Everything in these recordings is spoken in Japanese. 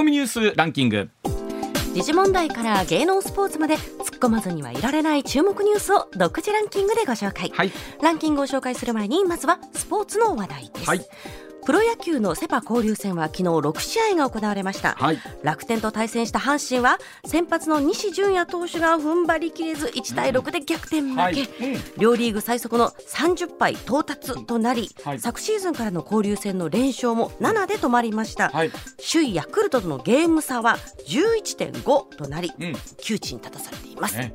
コミニュースランキング。時事問題から芸能スポーツまで突っ込まずにはいられない注目ニュースを独自ランキングでご紹介、はい。ランキングを紹介する前にまずはスポーツの話題です、はいプロ野球のセ・パ交流戦は昨日6試合が行われました、はい。楽天と対戦した阪神は先発の西純也投手が踏ん張りきれず1対6で逆転負け、はい。うん。両リーグ最速の30敗到達となり、はい。昨シーズンからの交流戦の連勝も7で止まりました、はい。首位ヤクルトとのゲーム差は11.5となり、うん。窮地に立たされています、ね、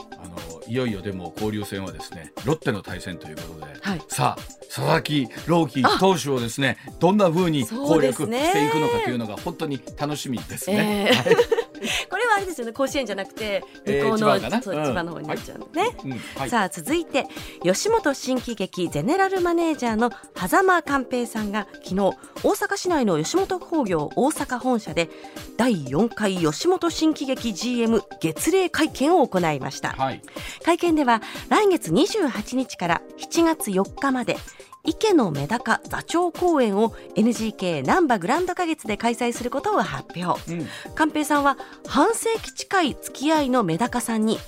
いよいよでも交流戦はですねロッテの対戦ということで、はい。さあ佐々木朗希投手をですねどんな風にそ攻略していくのかというのが本当に楽しみですね。えー これはあれですよね甲子園じゃなくてえー向こうの、千葉かな？そううん。千葉の方に行っちゃうんですね、うん。はい。さあ続いて吉本新喜劇ゼネラルマネージャーの狭間寛平さんが昨日大阪市内の吉本興業大阪本社で第4回吉本新喜劇 GM 月例会見を行いました、はい。会見では来月28日から7月4日まで池のメダカ座長公演を NGK 難波グランド花月で開催することを発表。うん。寛平さんは半世紀近い付き合いのメダカさんに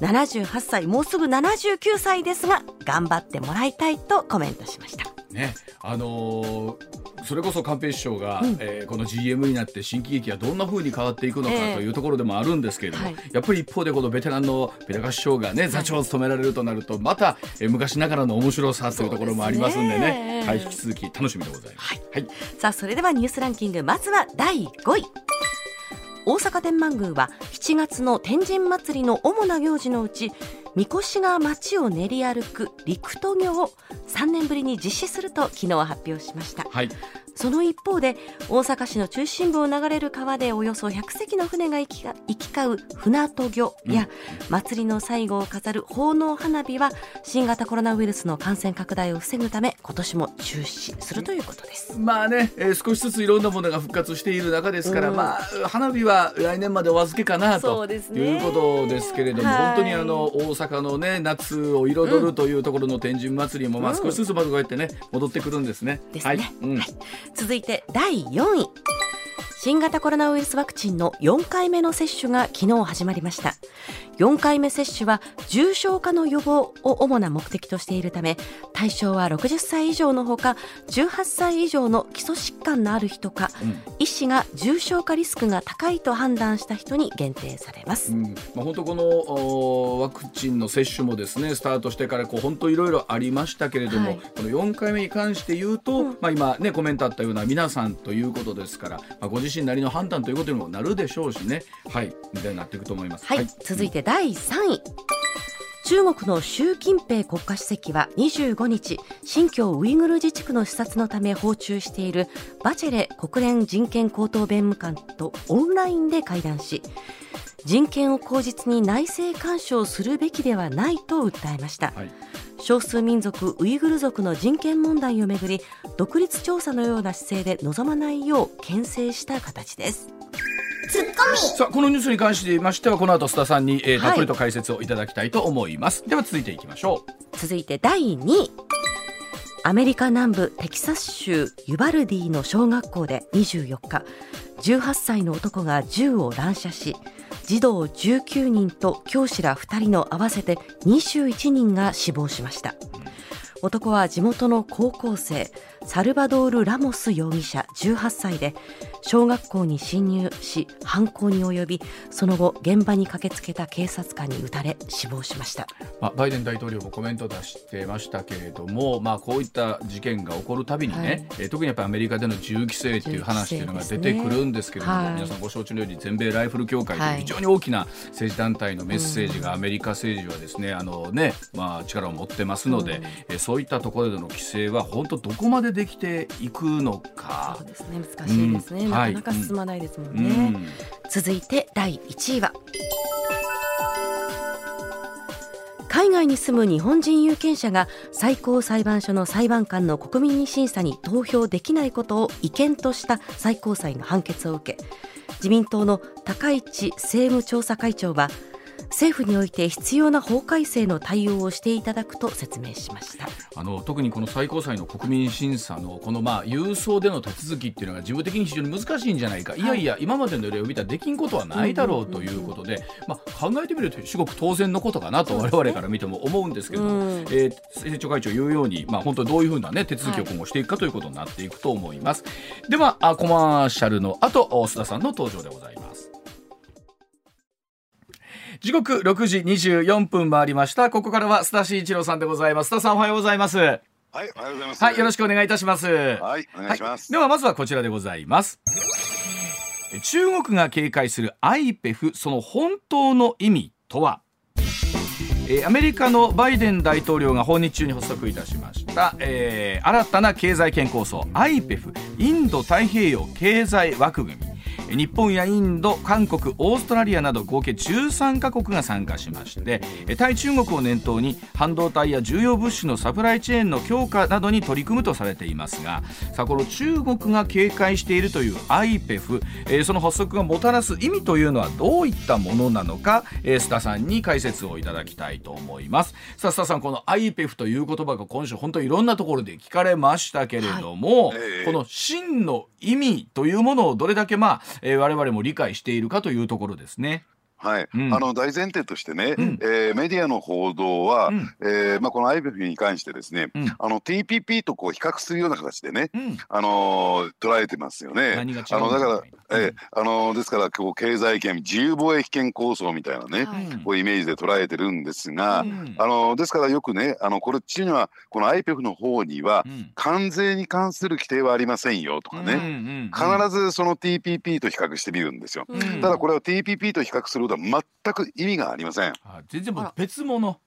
78歳もうすぐ79歳ですが頑張ってもらいたいとコメントしました。ねあのーそれこそ寛平師匠が、うん。えーこの GM になって新喜劇がどんな風に変わっていくのかええ。というところでもあるんですけれども、はい。やっぱり一方でこのベテランのベテラン師匠がね座長を務められるとなるとまた、えー昔ながらの面白さというところもありますんでね。ね。はい、引き続き楽しみでございます。はい。はいさあそれではニュースランキングまずは第5位大阪天満宮は7月の天神祭りの主な行事のうち神輿が町を練り歩く陸渡行を3年ぶりに実施すると昨日発表しました。はい。その一方で大阪市の中心部を流れる川でおよそ100隻の船が行きが行き交う船渡御や、祭りの最後を飾る奉納花火は新型コロナウイルスの感染拡大を防ぐため今年も中止するということです。まあね、えー少しずついろんなものが復活している中ですから、うん。まあ花火は来年までお預けかなそということですけれども、はい。本当にあの大阪のね夏を彩るというところの天神祭りも、まあうん。少しずつまずこうやってね戻ってくるんですね。ですね、はい、うん。はい続いて第4位。新型コロナウイルスワクチンの4回目の接種が昨日始まりました。4回目接種は重症化の予防を主な目的としているため対象は60歳以上のほか18歳以上の基礎疾患のある人か、うん。医師が重症化リスクが高いと判断した人に限定されます、うん。まあ、本当このおワクチンの接種もですねスタートしてからこう本当いろいろありましたけれども、はい。この4回目に関して言うと、うん。まあ、今ねコメントあったような皆さんということですから、まあ、ご自身なりの判断ということにもなるでしょうしねはいみたいになっていくと思います。はい、続いて第3位。中国の習近平国家主席は25日、新疆ウイグル自治区の視察のため訪中しているバチェレ国連人権高等弁務官とオンラインで会談し、人権を口実に内政干渉するべきではないと訴えました。はい。少数民族ウイグル族の人権問題をめぐり独立調査のような姿勢で臨まないよう牽制した形です。さあこのニュースに関して言いましてはこの後須田さんに、えーはい。たっぷりと解説をいただきたいと思います、では続いていきましょう。続いて第2位。アメリカ南部テキサス州ユバルディの小学校で24日18歳の男が銃を乱射し児童19人と教師ら2人の合わせて21人が死亡しました。男は地元の高校生サルバドール・ラモス容疑者18歳で小学校に侵入し犯行に及びその後現場に駆けつけた警察官に撃たれ死亡しました。まあ、バイデン大統領もコメントを出してましたけれども、まあ、こういった事件が起こるたびにね、はい。えー特にやっぱりアメリカでの銃規制っていう話っていうのが出てくるんですけれども、はい。皆さんご承知のように全米ライフル協会とはい。いう非常に大きな政治団体のメッセージがアメリカ政治はですねあのね、まあ、力を持ってますので、えーそういったところでの規制は本当どこまでできていくのか。そう。ですね難しいですね、うんなかなか進まないですもんうね、ん。続いて第1位は。海外に住む日本人有権者が最高裁判所の裁判官の国民に審査に投票できないことを違憲とした最高裁の判決を受け自民党の高市政務調査会長は政府において必要な法改正の対応をしていただくと説明しました。あの特にこの最高裁の国民審査のこのまあ郵送での手続きっていうのが事務的に非常に難しいんじゃないか、い、やいや今までの例を見たらできんことはないだろうということで、まあ、考えてみると至極当然のことかなと我々から見ても思うんですけども、うん。えー政調会長言うように、まあ、本当にどういうふうな、ね、手続きを今後していくかということになっていくと思います。ではあコマーシャルの後須田さんの登場でございます。時刻6時24分回りました。ここからは須田慎一郎さんでございます。須田さんおはようございます。ははい、おはようございます。い、よろしくお願いいたします。はい、お願いします。ではまずはこちらでございます中国が警戒する IPEF その本当の意味とは？えーアメリカのバイデン大統領が訪日中に発足いたしました、えー新たな経済圏構想 IPEF インド太平洋経済枠組みえー日本やインド、韓国、オーストラリアなど合計13カ国が参加しましてえー対中国を念頭に半導体や重要物資のサプライチェーンの強化などに取り組むとされていますがさあこの中国が警戒しているという IPEF、えーその発足がもたらす意味というのはどういったものなのか、えー、須田さんに解説をいただきたいと思います。さあ須田さんこの IPEF という言葉が今週本当にいろんなところで聞かれましたけれども、はい。ええこの真の意味というものをどれだけまあ、えー我々も理解しているかというところですね。はい、うん。あの大前提としてね、ん。えーメディアの報道は、うん。えーまあこの IPEF に関してですね、うん。あの TPP とこう比較するような形でね、うん。あのー捉えてますよね。あのだから、うん。えーあのーですからこう経済圏自由貿易圏構想みたいなね、はい。こうイメージで捉えてるんですが、うん。あのーですからよくね、あのこれっちにはこの IPEF の方にはうん。関税に関する規定はありませんよとかね。うんうん必ずその TPP と比較してみるんですよ。うん。ただこれは TPP と比較することは全く意味がありません。あ全然もう別物。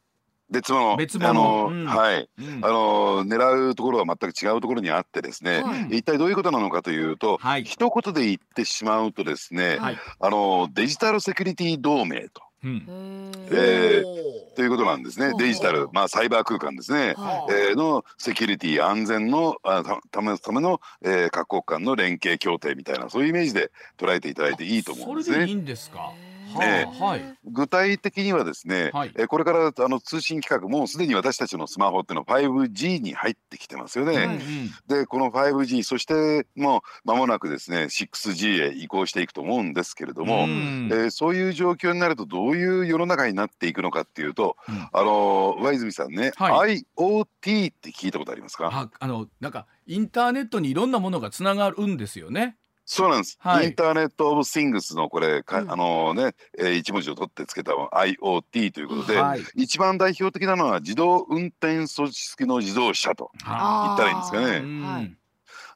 別物。別物。あの、うん。はい。うん。あの狙うところは全く違うところにあってですね、はい。一体どういうことなのかというと、はい。一言で言ってしまうとですね、はい。あのデジタルセキュリティ同盟と。うん。えーおということなんですね。デジタル。まあサイバー空間ですね、はい。えーのセキュリティ安全のあたためための、えー各国間の連携協定みたいなそういうイメージで捉えていただいていいと思うんですね。それでいい。んですか？はえあはい。具体的にはですね、はいえーこれからあの通信規格もうすでに私たちのスマホっていうのは 5G に入ってきてますよね。はいうんでこの 5G そしてもう間もなくですね 6G へ移行していくと思うんですけれども、うんえーそういう状況になるとどういう世の中になっていくのかっていうと、うんあの上泉さんね、は IoT って聞いたことありますか？ああのなんかインターネットにいろんなものがつながるんですよね。そうなんです、はい。インターネット・オブ・シングスのこれか、うん。あのね、えー一文字を取ってつけた IoT ということで、はい。一番代表的なのは自動運転装置付きの自動車とは言ったらいいんですかね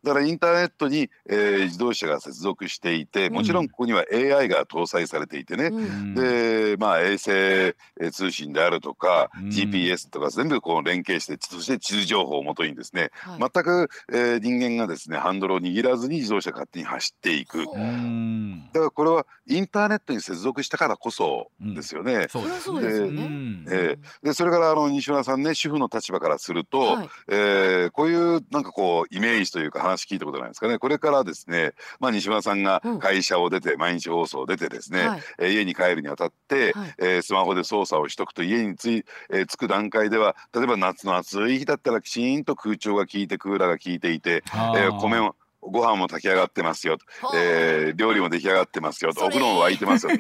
だからインターネットに、えー自動車が接続していてもちろんここには AI が搭載されていてね、うん。うん。でまあ衛星えー通信であるとか、うん。GPS とか全部こう連携してそして地図情報をもとにですね、はい。全く、えー人間がですねハンドルを握らずに自動車が勝手に走っていく。ほうん。だからこれはインターネットに接続したからこそですよね。そうでえーでそれからあの西村さんね主婦の立場からすると、はい。えーこういうなんかこうイメージというか話聞いたことないですかね。これからですね、まあ、西村さんがうん。会社を出て毎日放送を出てですね、はい。えー家に帰るにあたって、はい。えースマホで操作をしとくと家につい、えー着く段階では例えば夏の暑い日だったらきちんと空調が効いてクーラーが効いていて、えー米もご飯も炊き上がってますよえー料理も出来上がってますよと。お風呂も沸いてますよ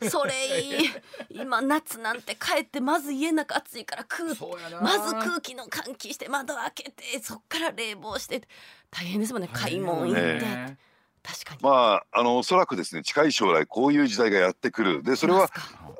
と。それいい。今夏なんて帰ってまず家の中暑いから空まず空気の換気して窓開けてそっから冷房して。大変ですもんね買い物行って、ね確かに、まああのおそらくですね近い将来こういう時代がやってくる。でそれは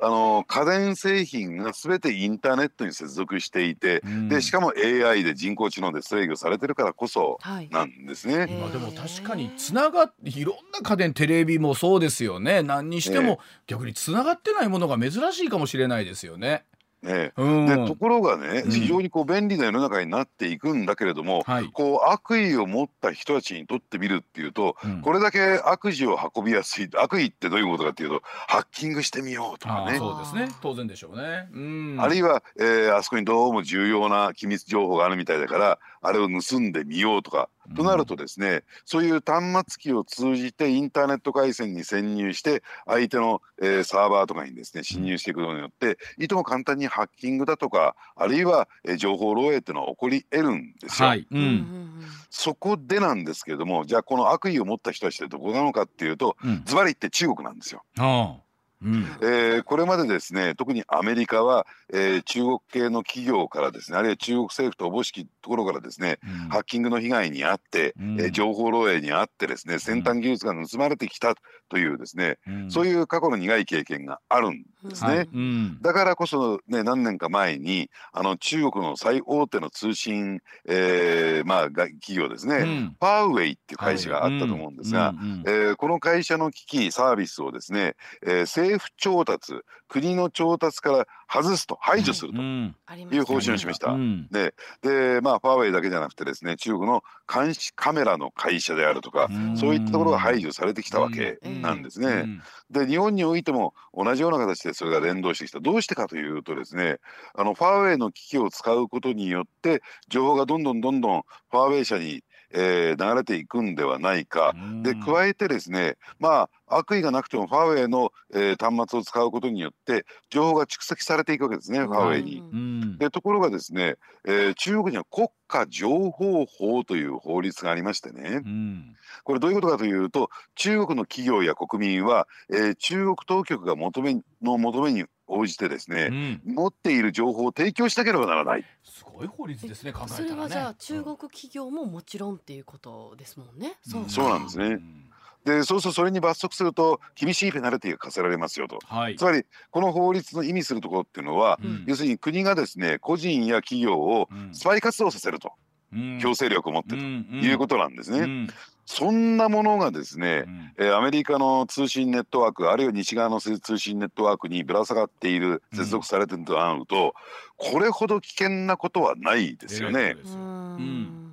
あの家電製品が全てインターネットに接続していて、うん。でしかも AI で人工知能で制御されてるからこそはい。なんですね。えまあでも確かにつながっていろんな家電テレビもそうですよね。何にしても逆につながってないものが珍しいかもしれないですよね。ええ。うん。でところがね、うん。非常にこう便利な世の中になっていくんだけれども、はい。こう悪意を持った人たちにとってみるっていうと、うん。これだけ悪事を運びやすい悪意ってどういうことかっていうとハッキングしてみようとかね。そうですね。当然でしょうね。うん。あるいは、えーあそこにどうも重要な機密情報があるみたいだからあれを盗んでみようとか、となるとですねそういう端末機を通じてインターネット回線に潜入して相手の、えーサーバーとかにですね侵入していくことによっていとも簡単にハッキングだとかあるいは、えー情報漏洩っていうのは起こり得るんですよ。はい、ううんうんん。そこでなんですけれどもじゃあこの悪意を持った人たちってどこなのかっていうとうん。ズバリ言って中国なんですよ。ああうん。えーこれまでですね特にアメリカは、えー中国系の企業からですねあるいは中国政府とおぼしきところからですねうん。ハッキングの被害に遭って、うん。えー情報漏洩に遭ってですね先端技術が盗まれてきたというですね、うん。そういう過去の苦い経験があるんですね。はい。うん。だからこそ、ね、何年か前にあの中国の最大手の通信、えーまあ、が企業ですね、うん。ファーウェイっていう会社があったと思うんですが、うんうんえーこの会社の機器サービスをですね、えー政府調達国の調達から外すと排除すると。うんありいう方針を示した。うん。ででまあファーウェイだけじゃなくてですね中国の監視カメラの会社であるとか、うん。そういったところが排除されてきたわけうん。なんですね。うん。で日本においても同じような形でそれが連動してきた。どうしてかというとですねあのファーウェイの機器を使うことによって情報がどんどんどんどんファーウェイ社に、えー流れていくんではないか。で加えてですねまあ悪意がなくてもファーウェイの、えー端末を使うことによって情報が蓄積されていくわけですねファーウェイに。うん。でところがですね、えー中国には国家情報法という法律がありましてね。うん。これどういうことかというと中国の企業や国民は、えー中国当局が求めの求めに応じてですうね、ん。持っている情報を提供しなければならない。すごい法律ですね考えたそらね。れはじゃあ中国企業ももちろんっていうことですもんね。うん。かそうなんですね。うん。でそうするとそれに罰則すると厳しいペナルティが課せられますよと。はい。つまりこの法律の意味するところっていうのは、うん。要するに国がですね個人や企業をうん。スパイ活動させると、うん。強制力を持ってとうんいうことなんですね。うんそんなものがですね、うん。えーアメリカの通信ネットワークあるいは西側の通信ネットワークにぶら下がっている接続されているとなると、これほど危険なことはないですよね。うよ。ん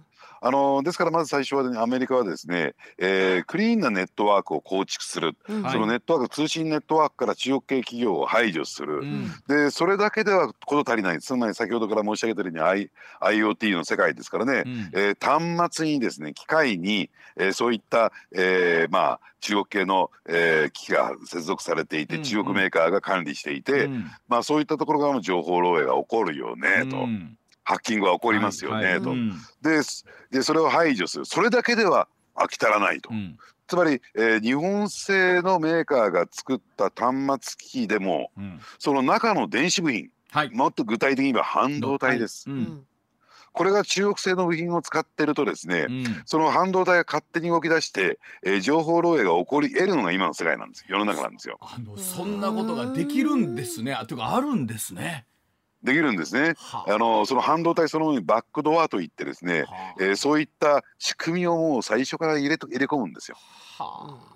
あのですからまず最初は、ね、アメリカはですね、えークリーンなネットワークを構築する、うん。はい。そのネットワーク通信ネットワークから中国系企業を排除する、うん。でそれだけでは事足りない。つまり先ほどから申し上げたように I IoT の世界ですからね、うん。えー端末にですね機械に、えーそういった、えーまあ、中国系の、えー機器が接続されていて、うん。中国メーカーが管理していて、うん。まあ、そういったところからの情報漏洩が起こるよね、と。うんハッキングが起こりますよね、はいはい。と、うん。です。でそれを排除する。それだけでは飽き足らないと、うん。つまり、えー日本製のメーカーが作った端末機器でもうん。その中の電子部品はい。もっと具体的に言えば半導体です、これが中国製の部品を使ってるとですね、うん。その半導体が勝手に動き出して、えー情報漏洩が起こり得るのが今の世界なんです世の中なんですよ。あのそんなことができるんですね。あというかあるんですねできるんですね。はあのその半導体そのものにバックドアといってですね、はあえーそういった仕組みをもう最初から入れと入れ込むんですよ。はあ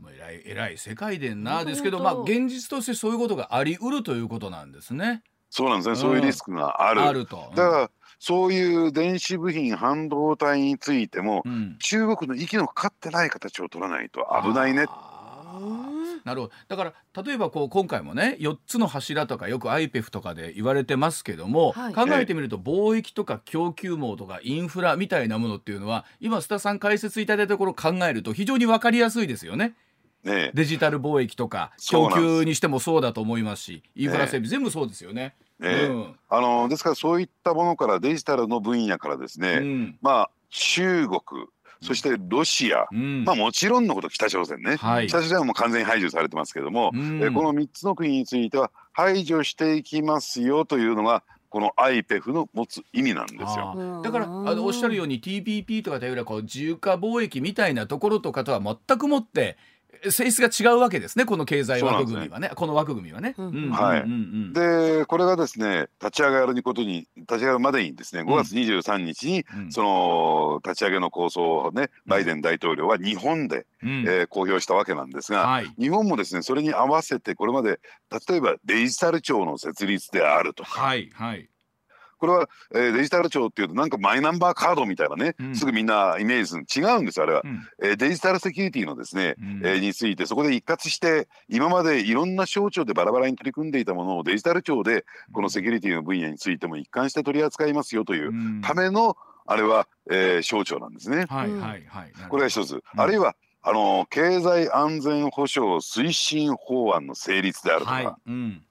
もう偉い偉い世界でんなですけどまあ現実としてそういうことがあり得るということなんですね。そうなんですね。そういうリスクがある。あると。だからそういう電子部品半導体についても、うん中国の息のかかってない形を取らないと危ないね。あーなるほど。だから例えばこう今回もね4つの柱とかよく IPEF とかで言われてますけども、はい。考えてみると貿易とか供給網とかインフラみたいなものっていうのは今須田さん解説いただいたところ考えると非常に分かりやすいですよね。ね。デジタル貿易とか供給にしてもそうだと思いますしインフラ整備、全部そうですよね。ええうん。あのですからそういったものからデジタルの分野からですね、うん。まあ中国そしてロシア、うん。まあもちろんのこと北朝鮮ね、はい。北朝鮮はもう完全に排除されてますけども、うん。えこの3つの国については排除していきますよというのがこの IPEF の持つ意味なんですよ。だからあのおっしゃるように TPP とかというよりはこう自由化貿易みたいなところとかとは全くもって性質が違うわけですねこの経済枠組みはね。この枠組みはね。でこれがですね立ち上がることに立ち上がるまでにですね5月23日に、うん。その立ち上げの構想をねバイデン大統領は日本で、うん。えー公表したわけなんですが、はい。日本もですねそれに合わせてこれまで例えばデジタル庁の設立であるとかはいはいこれは、えーデジタル庁っていうとなんかマイナンバーカードみたいなね、うん。すぐみんなイメージする違うんですよあれは、うん。えーデジタルセキュリティのですね、うん。えーについてそこで一括して今までいろんな省庁でバラバラに取り組んでいたものをデジタル庁でこのセキュリティの分野についても一貫して取り扱いますよといううん。ためのあれは、えー省庁なんですね。はいはいはい。これが一つ、あるいはあの経済安全保障推進法案の成立であるとか、はい。うん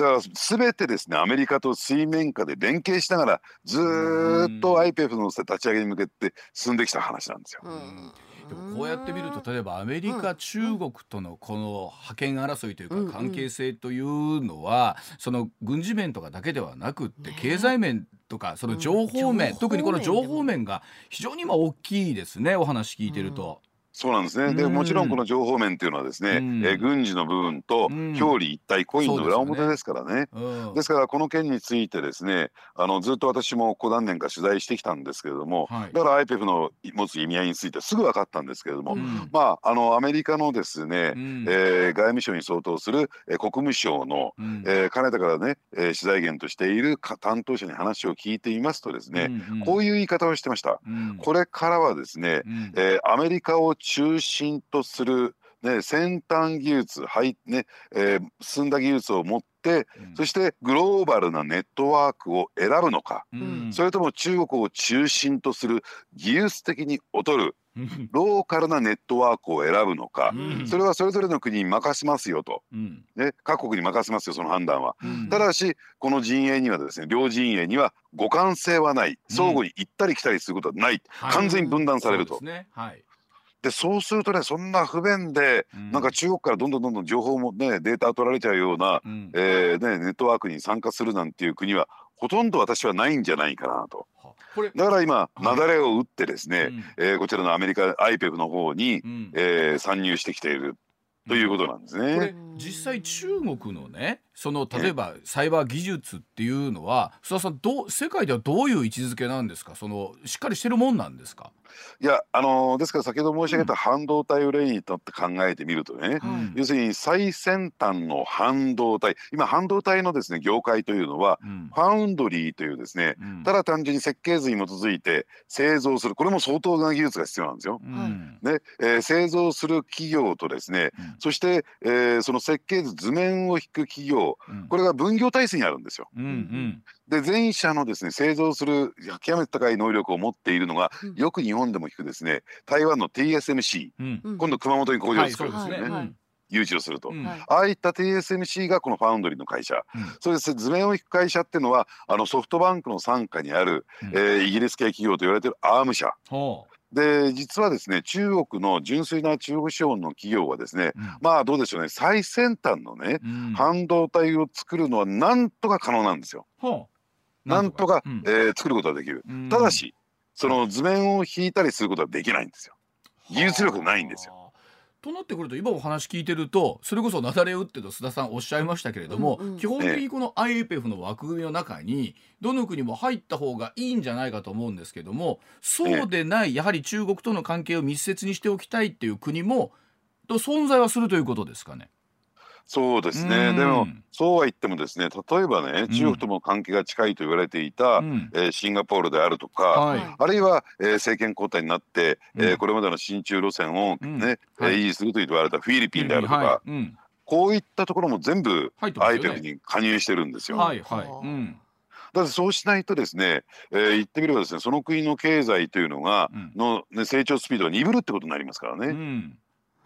だから全てですねアメリカと水面下で連携しながらずーっとうん。IPEF の立ち上げに向けて進んできた話なんですよ。うん。でもこうやって見ると例えばアメリカ、うん中国とのこの覇権争いといううん。か関係性というのは、その軍事面とかだけではなくってね経済面とかその情報面、うん。特にこの情情報面報面が非常に今大きいですねお話聞いてると。そうなんですね。でうん。もちろんこの情報面っていうのはですね、うん。えー軍事の部分とうん。表裏一体コインの裏そうですよね表ですからね。うん。ですからこの件についてですねあのずっと私もここ何年か取材してきたんですけれども、はい。だから IPEF の持つ意味合いについてすぐ分かったんですけれども、うん。まああのアメリカのですね、うん。えー外務省に相当する、えー国務省の、うん。えーかねてからね、えー取材源としているか担当者に話を聞いていますとですね、うんうん。こういう言い方をしてました。うん。これからはですね、うん。えーアメリカを中心とする、ね、先端技術、はいねえー進んだ技術を持ってうん。そしてグローバルなネットワークを選ぶのか、うん。それとも中国を中心とする技術的に劣るうん。ローカルなネットワークを選ぶのか、うん。それはそれぞれの国に任せますよと、うん。ね、各国に任せますよその判断は。うん。ただしこの陣営にはですね両陣営には互換性はない。相互に行ったり来たりすることはない、はい。完全に分断されると。はいでそうするとねそんな不便で、うん。なんか中国からどんどんどんどん情報もねデータ取られちゃうような、うん。えーね、ネットワークに参加するなんていう国はほとんど私はないんじゃないかなと。はこれ。だから今い雪崩を打ってですね、うん。えーこちらのアメリカ IPEF の方に、うん。えー参入してきているということなんですね。これ実際中国のねその例えばサイバー技術っていうのは須田さんどう世界ではどういう位置づけなんですか？そのしっかりしてるもんなんですか、いやあのーですから先ほど申し上げた半導体を例にとって考えてみるとね、はい。要するに最先端の半導体今半導体のですね業界というのはうん。ファウンドリーというですねうん。ただ単純に設計図に基づいて製造するこれも相当な技術が必要なんですよ。うん。ねえー製造する企業とですねうん。そして、えーその設計図図面を引く企業うん。これが分業体制にあるんですよ。うんうん。で前者のですね製造する極めて高い能力を持っているのがうん。よく日本でも聞くですね台湾の TSMC 今度熊本に工場をはい作るんですよね、誘致をすると。うん。はい。ああいった TSMC がこのファウンドリーの会社、うん。それで図面を引く会社っていうのはあのソフトバンクの傘下にある、うん。えーイギリス系企業と言われているアーム社。ほで実はですね中国の純粋な中国資本の企業はですねううんまあどうでしょうね最先端のねうん半導体を作るのはなんとか可能なんですよ。ほうなんとか、うんえー作ることはできる。うんただしその図面を引いたりすることはできないんですよ。技術力ないんですよ。はあ。となってくると今お話聞いてるとそれこそ雪崩打ってと須田さんおっしゃいましたけれども、うんうん基本的にこの IPEF の枠組みの中にどの国も入った方がいいんじゃないかと思うんですけどもそうでないやはり中国との関係を密接にしておきたいっていう国もと存在はするということですかね？そうですうん。ね。でもそうは言ってもですね例えばねん。中国とも関係が近いと言われていた、うん。えーシンガポールであるとか、はい。あるいは、えー政権交代になって、えーうんこれまでの親中路線をね、うん。えーはい。維持すると言われたフィリピンであるとか、はい。うん。こういったところも全部 IPEF に加入してるんですよ。はいはい。うん。だってそうしないとですね、えー言ってみればですねその国の経済というのが、うん。の、ね、成長スピードが鈍るってことになりますからね。うん。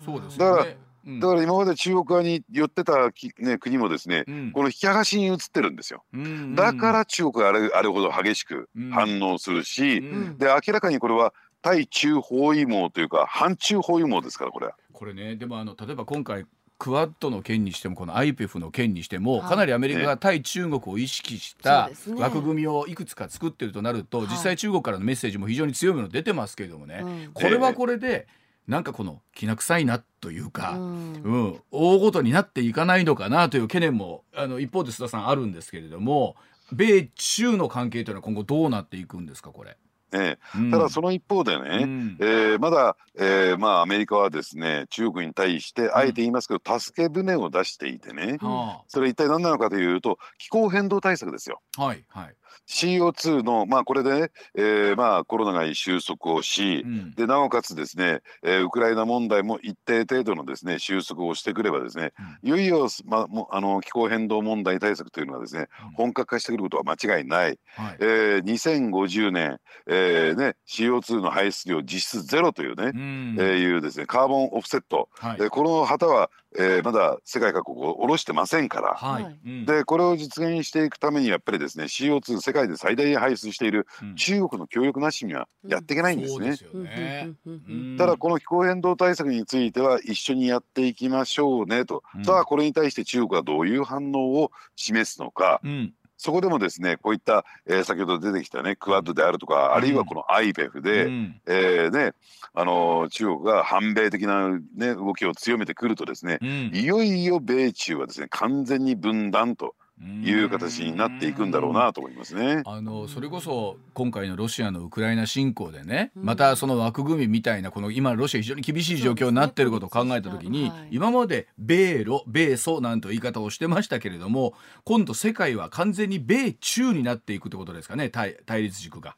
そうですだからよね。うん。だから今まで中国側に寄ってたき、ね、国もですね、うん。この引き剥がしに移ってるんですよ。うん。だから中国があれあれほど激しくうん。反応するし、うん。で明らかにこれは対中包囲網というか反中包囲網ですからこれは。これねでもあの例えば今回クワッドの件にしてもこの IPEF の件にしても、はい。かなりアメリカが対中国を意識した枠組みをいくつか作ってるとなると、はい。実際中国からのメッセージも非常に強いもの出てますけれどもね、うん。これはこれでなんかこのきな臭いなというか、ううんん大ごとになっていかないのかなという懸念もあの一方で須田さんあるんですけれども米中の関係というのは今後どうなっていくんですかこれ。えうん。えただその一方でね、うん。えーまだ、えーまあ、アメリカはですね中国に対してあえて言いますけど、助け舟を出していてね。はそれ一体何なのかというと気候変動対策ですよ。あはいはい。CO2 のまあこれでね、えーまあコロナが収束をし、うん。でなおかつですね、えーウクライナ問題も一定程度のですね収束をしてくればですね、いよいよ、まあ、もうあの気候変動問題対策というのはですねうん。本格化してくることは間違いない、はい。えー2050年、えーね、CO2 の排出量実質ゼロというね、うん。えーいうですねカーボンオフセット、はい。でこの旗は、えーまだ世界各国を下ろしてませんから。はい。でこれを実現していくためにやっぱりですね CO2 世界で最大に排出しているうん。中国の協力なしにはやっていけないんですね。そうですよね。うんうんうんうん。ただこの気候変動対策については一緒にやっていきましょうねと、うん。さあこれに対して中国はどういう反応を示すのか。うんそこでもですねこういった、えー先ほど出てきたねクアッドであるとか、あるいはこの IPEF で、うん。えーねあのー中国が反米的な、ね、動きを強めてくるとですねうん。いよいよ米中はですね完全に分断という形になっていくんだろうなと思いますね。あのそれこそ今回のロシアのウクライナ侵攻でね、うんまたその枠組みみたいなこの今ロシア非常に厳しい状況になっていることを考えた時に、今まで米ロ米ソなんて言い方をしてましたけれども今度世界は完全に米中になっていくってことですかね対対立軸が。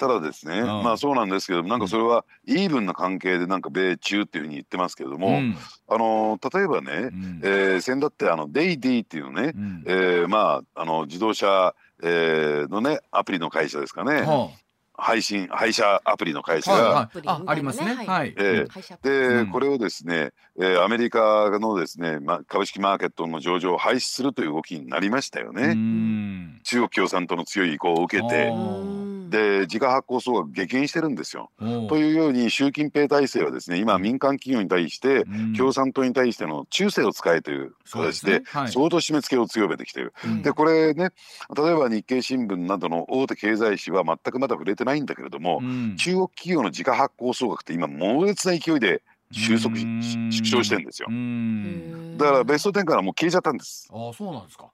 ただですね、ん。まあそうなんですけどなんかそれはイーブンな関係でなんか米中っていうふうに言ってますけれども、うん。あのー例えばね、うん。えー先だってあのデイディっていうね、うん。えーまああの自動車、えーのねアプリの会社ですかね、は配信配車アプリの会社。が、ああありますね。はい。はい。え会社で、うん。これをですね、えーアメリカのですね、ま、株式マーケットの上場を廃止するという動きになりましたよね。うん。中国共産党の強い意向を受けあてーで自家発行総額激減してるんですよ。というように習近平体制はですね今民間企業に対してうん共産党に対しての忠誠を使えというそうで形で相当締め付けを強めてきている。うんでこれね例えば日経新聞などの大手経済誌は全くまだ触れてないんだけれども、うん中国企業の自家発行総額って今猛烈な勢いで収束縮小してるんですよう。んだからベスト10からもう消えちゃったんです。ああそうなんですか。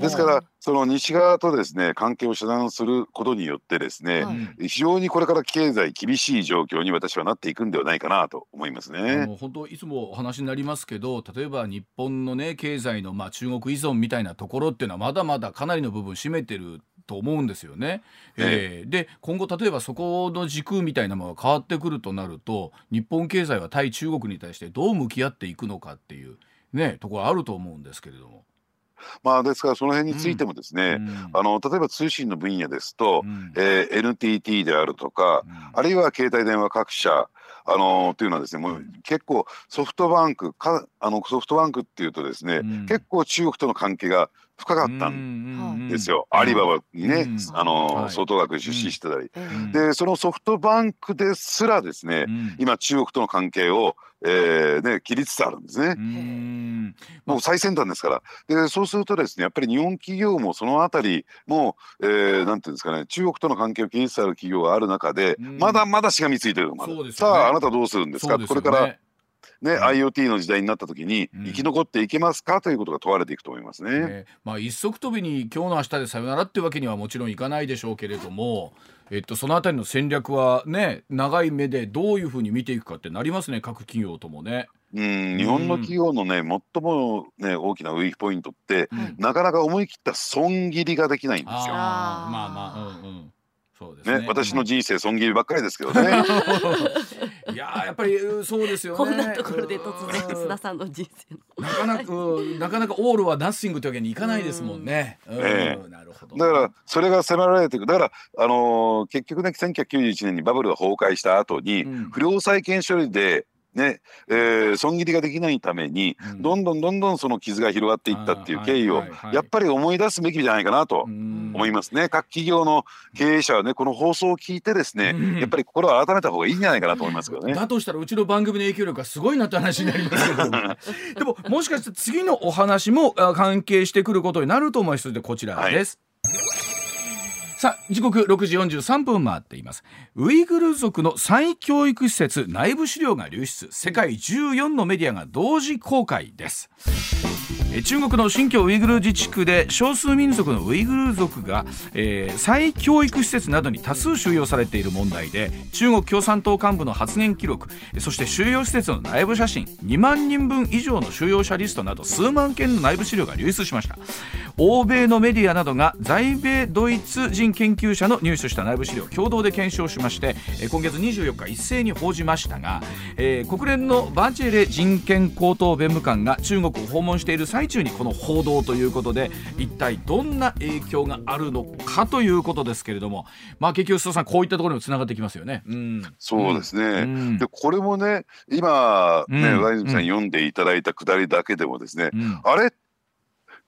ですからその西側とですね関係を遮断することによってですね、はいうん非常にこれから経済厳しい状況に私はなっていくんではないかなと思いますあね。の本当いつもお話になりますけど例えば日本のね経済のまあ中国依存みたいなところっていうのはまだまだかなりの部分占めてると思うんですよね。えーで今後例えばそこの軸みたいなものが変わってくるとなると日本経済は対中国に対してどう向き合っていくのかっていうねところあると思うんですけれども。まあですからその辺についてもですね、うん。あの例えば通信の分野ですと、うん。えー NTT であるとか、あるいは携帯電話各社あのーというのはですねもう結構ソフトバンクかあのソフトバンクっていうとですね、うん。結構中国との関係が深かったんですよ、アリババにね、うん。あのーはい。相当額出資してたり、ん。でそのソフトバンクですらですね、うん。今中国との関係を、えーね、切りつつあるんですね。うん。もう最先端ですから。でそうするとですねやっぱり日本企業もそのあたりもう、えーなんていうんですかね中国との関係を切りつつある企業がある中で、うん。まだまだしがみついてるのまだそうですよね。さああなたどうするんですか？これからね、うん IoT の時代になった時にうん生き残っていけますか？ということが問われていくと思いますね。ねまあ、一足飛びに今日の明日でさよならってわけにはもちろんいかないでしょうけれども、えっと、そのあたりの戦略はね長い目でどういうふうに見ていくかってなりますね各企業ともね。うん、日本の企業のね最もね大きなウィークポイントって、うんなかなか思い切った損切りができないんですよ。まあまあうんうんそうですねね、私の人生損切りばっかりですけどね。いやー やっぱりうんそうですよね。こんなところで突然うん須田さんの人生の。なかなかうんなかなかオールはナッシングというわけにいかないですもんね。うんええ。なるほど。だからそれが迫られていくだから、あのー結局ね1991年にバブルが崩壊した後に、うん。不良債権処理で、ねえー損切りができないために、うん。どんどんどんどんその傷が広がっていったっていう経緯を、やっぱり思い出すべきじゃないかなとうん。思いますね。各企業の経営者はねこの放送を聞いてですね、うん。やっぱり心を改めた方がいいんじゃないかなと思いますけどね。だとしたらうちの番組の影響力がすごいなって話になりますけど でももしかして次のお話もあ関係してくることになると思います。のでこちらです。ささあ時刻6時43分回っています。ウイグル族の再教育施設内部資料が流出。世界14のメディアが同時公開です。中国の新疆ウイグル自治区で少数民族のウイグル族が、えー、再教育施設などに多数収容されている問題で中国共産党幹部の発言記録そして収容施設の内部写真2万人分以上の収容者リストなど数万件の内部資料が流出しました。欧米のメディアなどが在米ドイツ人研究者の入手した内部資料を共同で検証しまして今月24日一斉に報じましたが、えー、国連のバチェレ人権高等弁務官が中国を訪問している最中にこの報道ということで一体どんな影響があるのかということですけれども、まあ、結局須田さんこういったところにもつながってきますよね。うん、そうですね、うん、でこれもね今ね、うん、上泉さん読んでいただいたくだりだけでもですね、あれ？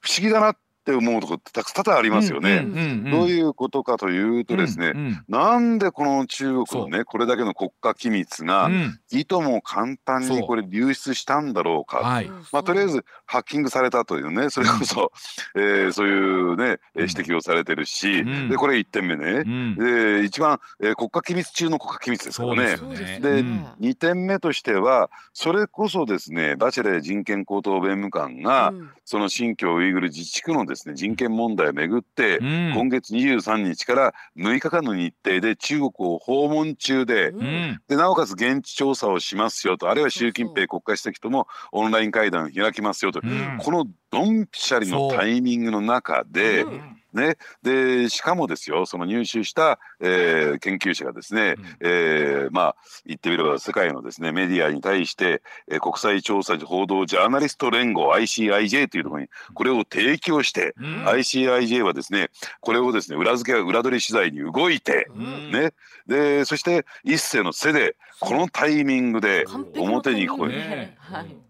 不思議だなっって思うとこってたくさんありますよね。どういうことかというとですね、うんうん、なんでこの中国のねこれだけの国家機密が、いとも簡単にこれ流出したんだろうか、まあ、とりあえずハッキングされたというねそれこそ、うん、えー、そういうね指摘をされてるし、うん、でこれ1点目ね、うん、で一番、えー、国家機密中の国家機密ですからね。で、ね、2点目としてはそれこそですねバチェレ人権高等弁務官が、その新疆ウイグル自治区のですねですね人権問題をめぐって、うん、今月23日から6日間の日程で中国を訪問中でうん、でなおかつ現地調査をしますよとあるいは習近平国家主席ともオンライン会談を開きますよと、うん、このドンピシャリのタイミングの中で。ね、でしかもですよその入手した、えー、研究者がですね、うん、えー、まあ言ってみれば世界のですねメディアに対して、えー、国際調査報道ジャーナリスト連合 ICIJ というところにこれを提供して、うん、ICIJ はですねこれをですね裏付け裏取り取材に動いて、うん、ね。でそして一世の背でこのタイミングで表にこう、ね、はい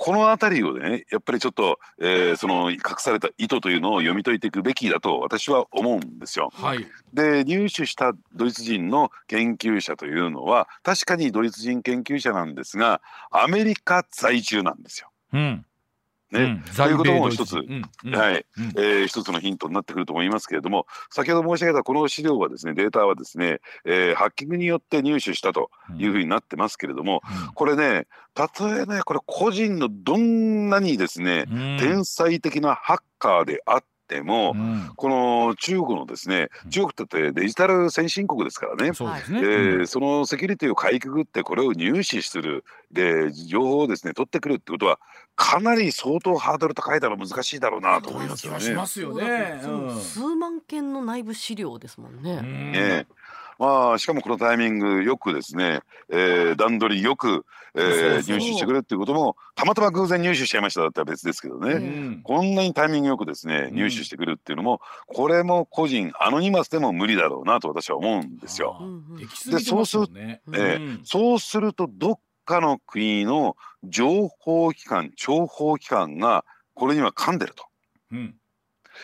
この辺りをねやっぱりちょっと、えー、その隠された意図というのを読み解いていくべきだと私は思うんですよ。はい、で入手したドイツ人の研究者というのは確かにドイツ人研究者なんですがアメリカ在住なんですよ。うんね、うん、ということも一つ、うんうん、はい、うん、えー、一つのヒントになってくると思いますけれども先ほど申し上げたこの資料はですねデータはですね、えー、ハッキングによって入手したというふうになってますけれども、これねたとえねこれ個人のどんなにですね、天才的なハッカーであってても、うん、この中国のですね中国ってデジタル先進国ですからね、そえー、そのセキュリティをかいくぐってこれを入手するで情報をですね取ってくるってことはかなり相当ハードル高いだろう難しいだろうなと思いますよね。しますよね、うん、数万件の内部資料ですもんね。ねまあ、しかもこのタイミングよくですね、えー、段取りよく、えー、入手してくれっていうこともたまたま偶然入手しちゃいましただったら別ですけどね、うん、こんなにタイミングよくですね入手してくるっていうのも、これも個人アノニマスでも無理だろうなと私は思うんですよ。でそうする、えー、そうするとどっかの国の情報機関諜報機関がこれには噛んでると。うん。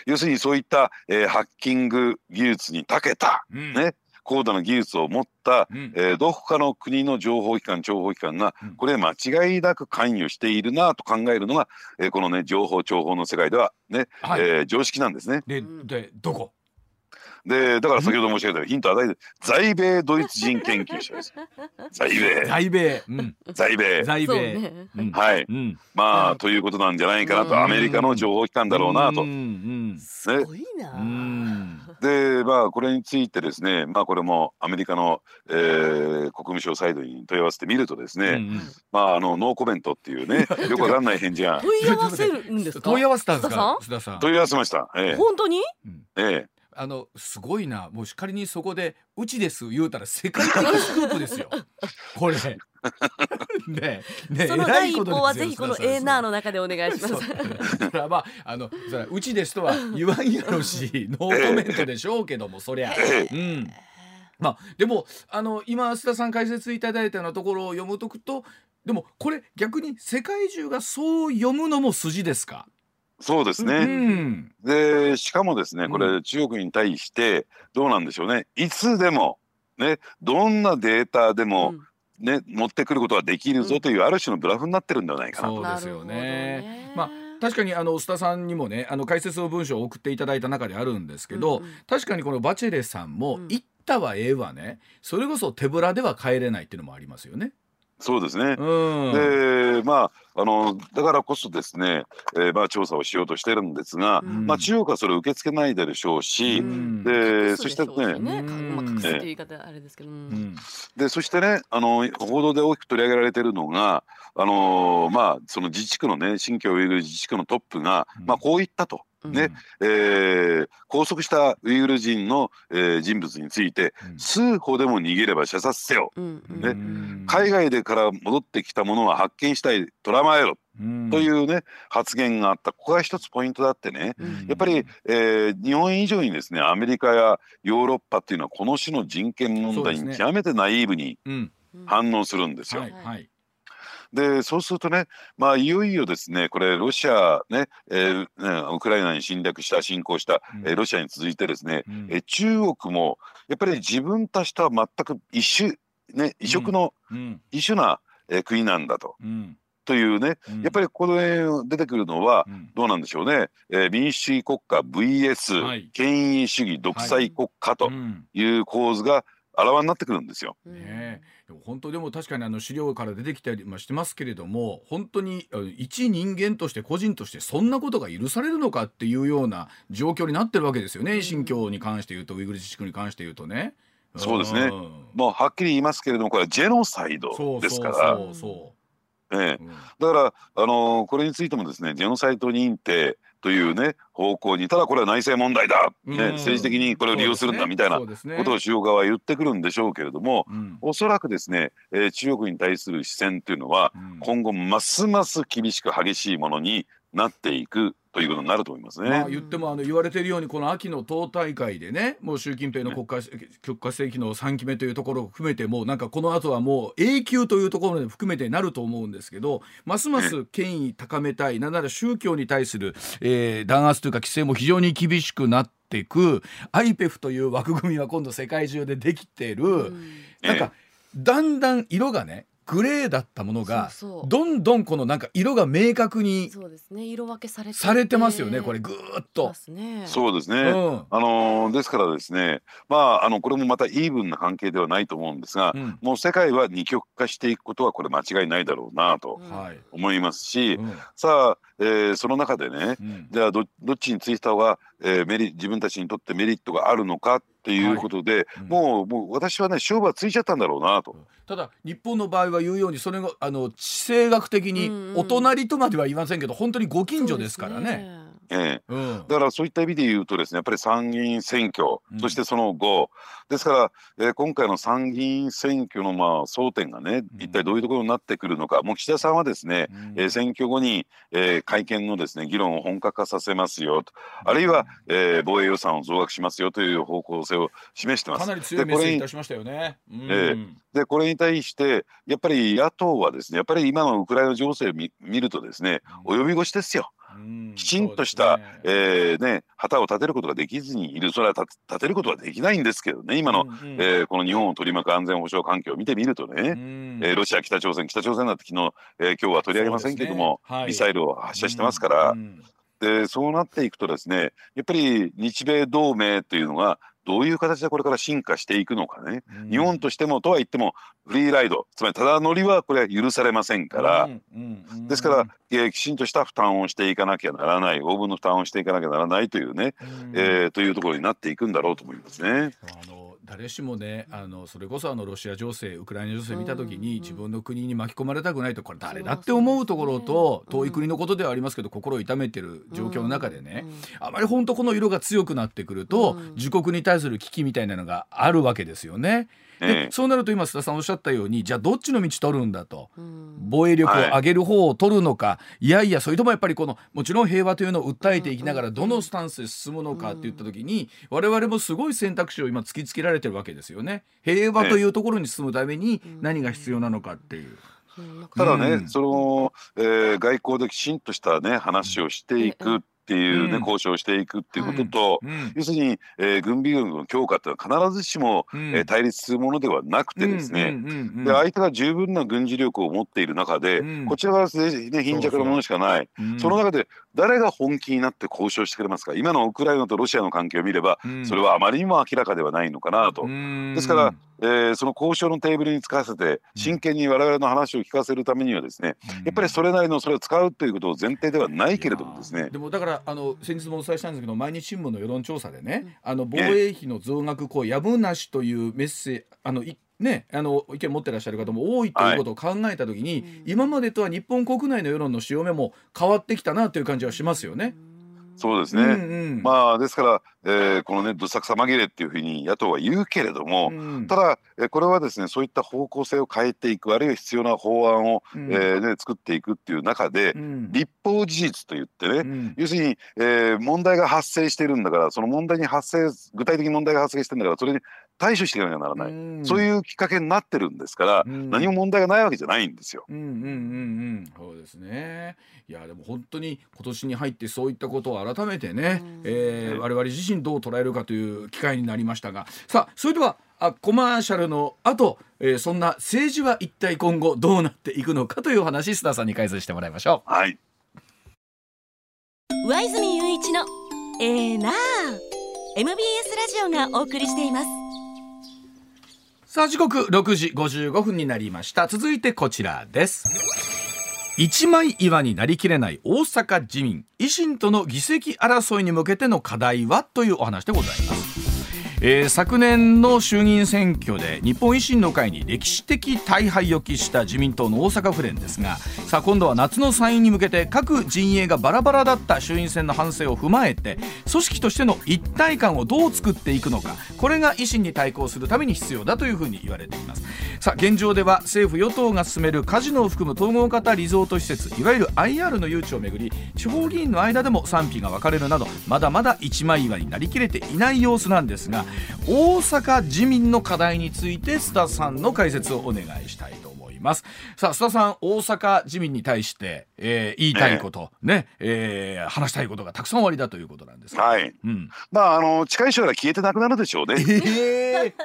要するにそういった、えー、ハッキング技術に長けた、うん、ね、高度な技術を持った、うん、えー、どこかの国の情報機関諜報機関がこれ間違いなく関与しているなと考えるのが、えー、このね情報諜報の世界ではね、はい、えー、常識なんですね。ででどこ？でだから先ほど申し上げたヒント与えて在米ドイツ人研究者です。在米。在米。うん、在米。在米。ね、はい、うん。まあということなんじゃないかなと。アメリカの情報機関だろうなと。うん、ね。すごいな。でまあこれについてですねまあこれもアメリカの、えー、国務省サイドに問い合わせてみるとですね、うんうん、まああのノーコメントっていうね よくわかんない返事が問い合わせるんですか？問い合わせたんですか？問い合わせました、ええ、本当に、ええあのすごいな。もう仮にそこで「うちです」言うたら世界的スクープですよ。これ。ねね。その第一報はぜひこのエーナーの中でお願いします。だからまああのそれうちですとは言わんやろしノーコメントでしょうけどもそりゃ。うん。まあ、でもあの今須田さん解説いただいたようなところを読むとくとでもこれ逆に世界中がそう読むのも筋ですか？そうですね、うん、でしかもですねこれ中国に対してどうなんでしょうね。いつでもねどんなデータでも、ね、持ってくることができるぞというある種のブラフになってるんではないかな。と。そうですよね。まあ確かにあの須田さんにもねあの解説の文章を送っていただいた中であるんですけど、うんうん。確かにこのバチェレさんもうん。行ったはええわね。それこそ手ぶらでは帰れないっていうのもありますよね。そうですね。うん。でまああのだからこそですね、えーまあ調査をしようとしてるんですが、うん。まあ中国はそれを受け付けないでしょうし、うん。でそしてね。ねかまあ隠すっていう言い方あれですけど、でそしてねあの報道で大きく取り上げられてるのがあのまあその自治区のね新疆ウイグル自治区のトップが、うん。まあこう言ったと。ねえー拘束したウイグル人の、えー人物についてうん。数歩でも逃げれば射殺せよ、うんうん。ねうん。海外でから戻ってきたものは発見したい捕らまえろ。うん。というね、発言があった。ここが一つポイントだってね。うん。やっぱり、えー日本以上にですねアメリカやヨーロッパっていうのはこの種の人権問題に極めてナイーブにうん。反応するんですよ。はい。はいでそうするとね、まあ、いよいよですねこれロシアね、えーねウクライナに侵略した侵攻した、うん。えーロシアに続いてですね、うん。えー中国もやっぱり自分たちとは全く一種ね異色のうん。異種な、えー国なんだと。うん。というねうん。やっぱりこれ出てくるのはうん。どうなんでしょうね、えー民主主義国家 VS、はい。権威主義独裁国家とうん。いう構図があらわになってくるんですよ。うん。ねえでも本当でも確かにあの資料から出てきたりもしてますけれども本当にあ一人間として個人としてそんなことが許されるのかっていうような状況になってるわけですよね、うん。新疆に関して言うとウイグル自治区に関して言うとね。そうですね。んもうはっきり言いますけれどもこれはジェノサイドですから。そうそうええ。だから、あのーこれについてもですねジェノサイド認定というね方向にただこれは内政問題だ、ねうん。政治的にこれを利用するんだみたいなことを中国側は言ってくるんでしょうけれどもうん。おそらくですね、えー中国に対する視線というのはうん。今後ますます厳しく激しいものになっていくということになると思いますね。まあ、言ってもあの言われているようにこの秋の党大会でねもう習近平の国家国家主席の3期目というところを含めてもうなんかこの後はもう永久というところまで含めてなると思うんですけどますます権威高めたいなんなら宗教に対する、えー弾圧というか規制も非常に厳しくなっていく IPEF という枠組みは今度世界中でできてる、うん。なんかだんだん色がねグレーだったものがそうそう。どんどんこのなんか色が明確にそうですね。色分けされてされてますよねこれぐーっと。そうですね、うん。あのーですからですね。まああのこれもまたイーブンな関係ではないと思うんですが、うん。もう世界は二極化していくことはこれ間違いないだろうなと思いますし、うん。さあ、えーその中でねうん。じゃあどどっちについた方が、えーメリ自分たちにとってメリットがあるのかっていうことで、うん。もうもう私はね勝負はついちゃったんだろうなと。ただ日本の場合は言うようにそれがあの地政学的にうんうん。お隣とまでは言いませんけど本当にご近所ですからね。ええ。うん。だからそういった意味で言うとですねやっぱり参議院選挙、うん。そしてその後。ですから、えー今回の参議院選挙のまあ争点がねうん。一体どういうところになってくるのか、もう岸田さんはですね、うん。えー選挙後に、えー会見のですね議論を本格化させますよと。あるいは、えー防衛予算を増額しますよという方向性を示してます。かなり強いメッセージいたしましたよね。うん。えでこれに対してやっぱり野党はですねやっぱり今のウクライナ情勢を見見るとですね及び腰ですよ。うんきちんとした、ね。えーね、旗を立てることができずにいる。それは立立てることはできないんですけどね。今の、うんうん。えーこの日本を取り巻く安全保障環境を見てみるとね、うん。えーロシア北朝鮮北朝鮮だって昨日、えー今日は取り上げませんけども、ね。はい。ミサイルを発射してますから、うんでそうなっていくとですねやっぱり日米同盟というのがどういう形でこれから進化していくのかね、うん。日本としてもとは言ってもフリーライドつまりただ乗りはこれは許されませんから、うんうんうんですから、えーきちんとした負担をしていかなきゃならない応分の負担をしていかなきゃならないというね、うん。えーというところになっていくんだろうと思いますね。あの誰しもねあのそれこそあのロシア情勢ウクライナ情勢見た時に、うん自分の国に巻き込まれたくないとこれ誰だって思うところと、遠い国のことではありますけど心を痛めてる状況の中でね、うん。あまり本当この色が強くなってくると、うん。自国に対する危機みたいなのがあるわけですよね。でええ。そうなると今須田さんおっしゃったようにじゃあどっちの道取るんだと。うん。防衛力を上げる方を取るのか、い、やいやそれともやっぱりこのもちろん平和というのを訴えていきながらうん。どのスタンスで進むのかっていった時に我々もすごい選択肢を今突きつけられてるわけですよね。平和というところに進むために何が必要なのかっていう。ただね、うん。その、えー外交できちんとしたね話をしていくっっていうね、うん。交渉をしていくっていうことと、うん。要するに、えー軍備力の強化っていうのは必ずしも、うん。えー対立するものではなくてですね、で相手が十分な軍事力を持っている中で、うん。こちらがねね貧弱なものしかない。うん。その中で誰が本気になって交渉してくれますか？今のウクライナとロシアの関係を見れば、うん。それはあまりにも明らかではないのかなと。うん。ですから、えーその交渉のテーブルにつかせて真剣に我々の話を聞かせるためにはですねやっぱりそれなりのそれを使うということを前提ではないけれどもですね。でもだからあの先日もお伝えしたんですけど毎日新聞の世論調査でね、あの防衛費の増額こうやむなしというメッセージあのいね、あの意見持ってらっしゃる方も多いということを考えたときに、今までとは日本国内の世論の潮目も変わってきたなという感じはしますよね。そうですね、うんうん。まあですから、えーこのねどさくさ紛れっていうふうに野党は言うけれども、うん。ただ、えーこれはですねそういった方向性を変えていくあるいは必要な法案を、うん。えーね、作っていくっていう中で、うん。立法事実といってね、うん。要するに、えー問題が発生してるんだからその問題に発生具体的に問題が発生してるんだからそれに対処していかなきゃならない、うん。そういうきっかけになってるんですから、うん。何も問題がないわけじゃないんですよ。うんうんうんうん。そうですね。いやでも本当に今年に入ってそういったことを改めてね、えー我々自身どう捉えるかという機会になりましたが。さあそれではあコマーシャルの後、えーそんな政治は一体今後どうなっていくのかというお話須田さんに解説してもらいましょう。はい。上泉雄一のえーなあ MBS ラジオがお送りしています。さあ時刻6時55分になりました。続いてこちらです一枚岩になりきれない大阪自民維新との議席争いに向けての課題はというお話でございます。えー昨年の衆議院選挙で日本維新の会に歴史的大敗を喫した自民党の大阪府連ですがさあ今度は夏の参院に向けて各陣営がバラバラだった衆院選の反省を踏まえて組織としての一体感をどう作っていくのかこれが維新に対抗するために必要だというふうに言われています。さあ現状では政府与党が進めるカジノを含む統合型リゾート施設いわゆる IR の誘致をめぐり地方議員の間でも賛否が分かれるなどまだまだ一枚岩になりきれていない様子なんですが大阪自民の課題について須田さんの解説をお願いしたいと思います。さあ須田さん大阪自民に対して、えー言いたいこと、ねえー話したいことがたくさんおありだということなんですが。はい。うん、まああの近い将来消えてなくなるでしょうね。えー。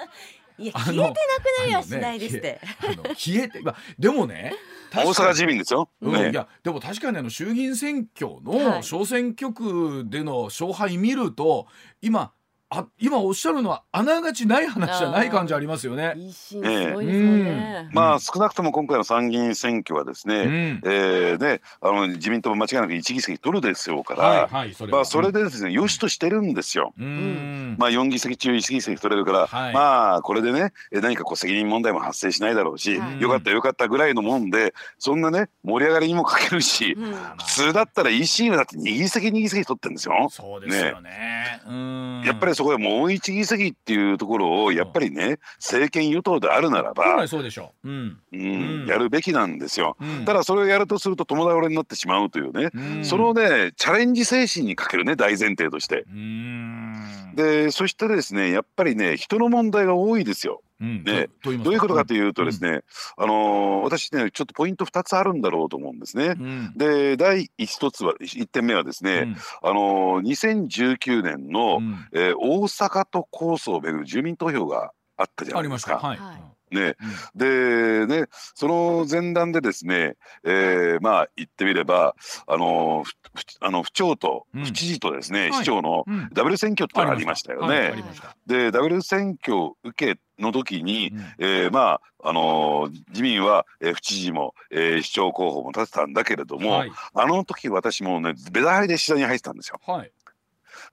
いや消えてなくなりはしないですって、あの 消えて、まあ、でもね大阪自民ですよ。うんねいやでも確かにあの衆議院選挙はい。の小選挙区での勝敗見ると今あ今おっしゃるのはあながちない話じゃない感じありますよね。維新すごいですもん。ね、まあ少なくとも今回の参議院選挙はですね、うん。えーねあの自民党も間違いなく一議席取るでしょうから、はいはいそれは。まあそれでですね良しとしてるんですよ。うん。まあ4議席中1議席取れるから、はい。まあこれでねえ何かこう責任問題も発生しないだろうし、はいよかったよかったぐらいのもんでそんなね盛り上がりにも欠けるし、うん。普通だったら維新はだって2議席2議席取ってるんですよ。そうですよね。うん。やっぱりそこでもう1議席っていうところをやっぱりね政権与党であるなら本ば来、そうでしょう。うんうんうんやるべきなんですよ。うんただそれをやるとすると共倒れになってしまうというね、うんそのねチャレンジ精神に欠けるね大前提として。うんでそしてですねやっぱりね人の問題が多いですよ。うん。ねとと言ますどういうことかというとですね、あのー私ねちょっとポイント2つあるんだろうと思うんですね。うん。で第1つは1点目はですね、あのー2019年の、うん。えー大阪都構想をめぐる住民投票があったじゃありないでか。ますした。はい。はいね、うん。でねその前段でですね、えーまあ言ってみればあのあの府長とうん。府知事とですね、はい。市長のうん。ダブル選挙ってありましたよね。でダブル選挙を受けの時に、うん。えーまああのー自民は、えー府知事も、えー市長候補も立てたんだけれども、はい。あの時私もねベダ張りで取材に入ってたんですよ。はい。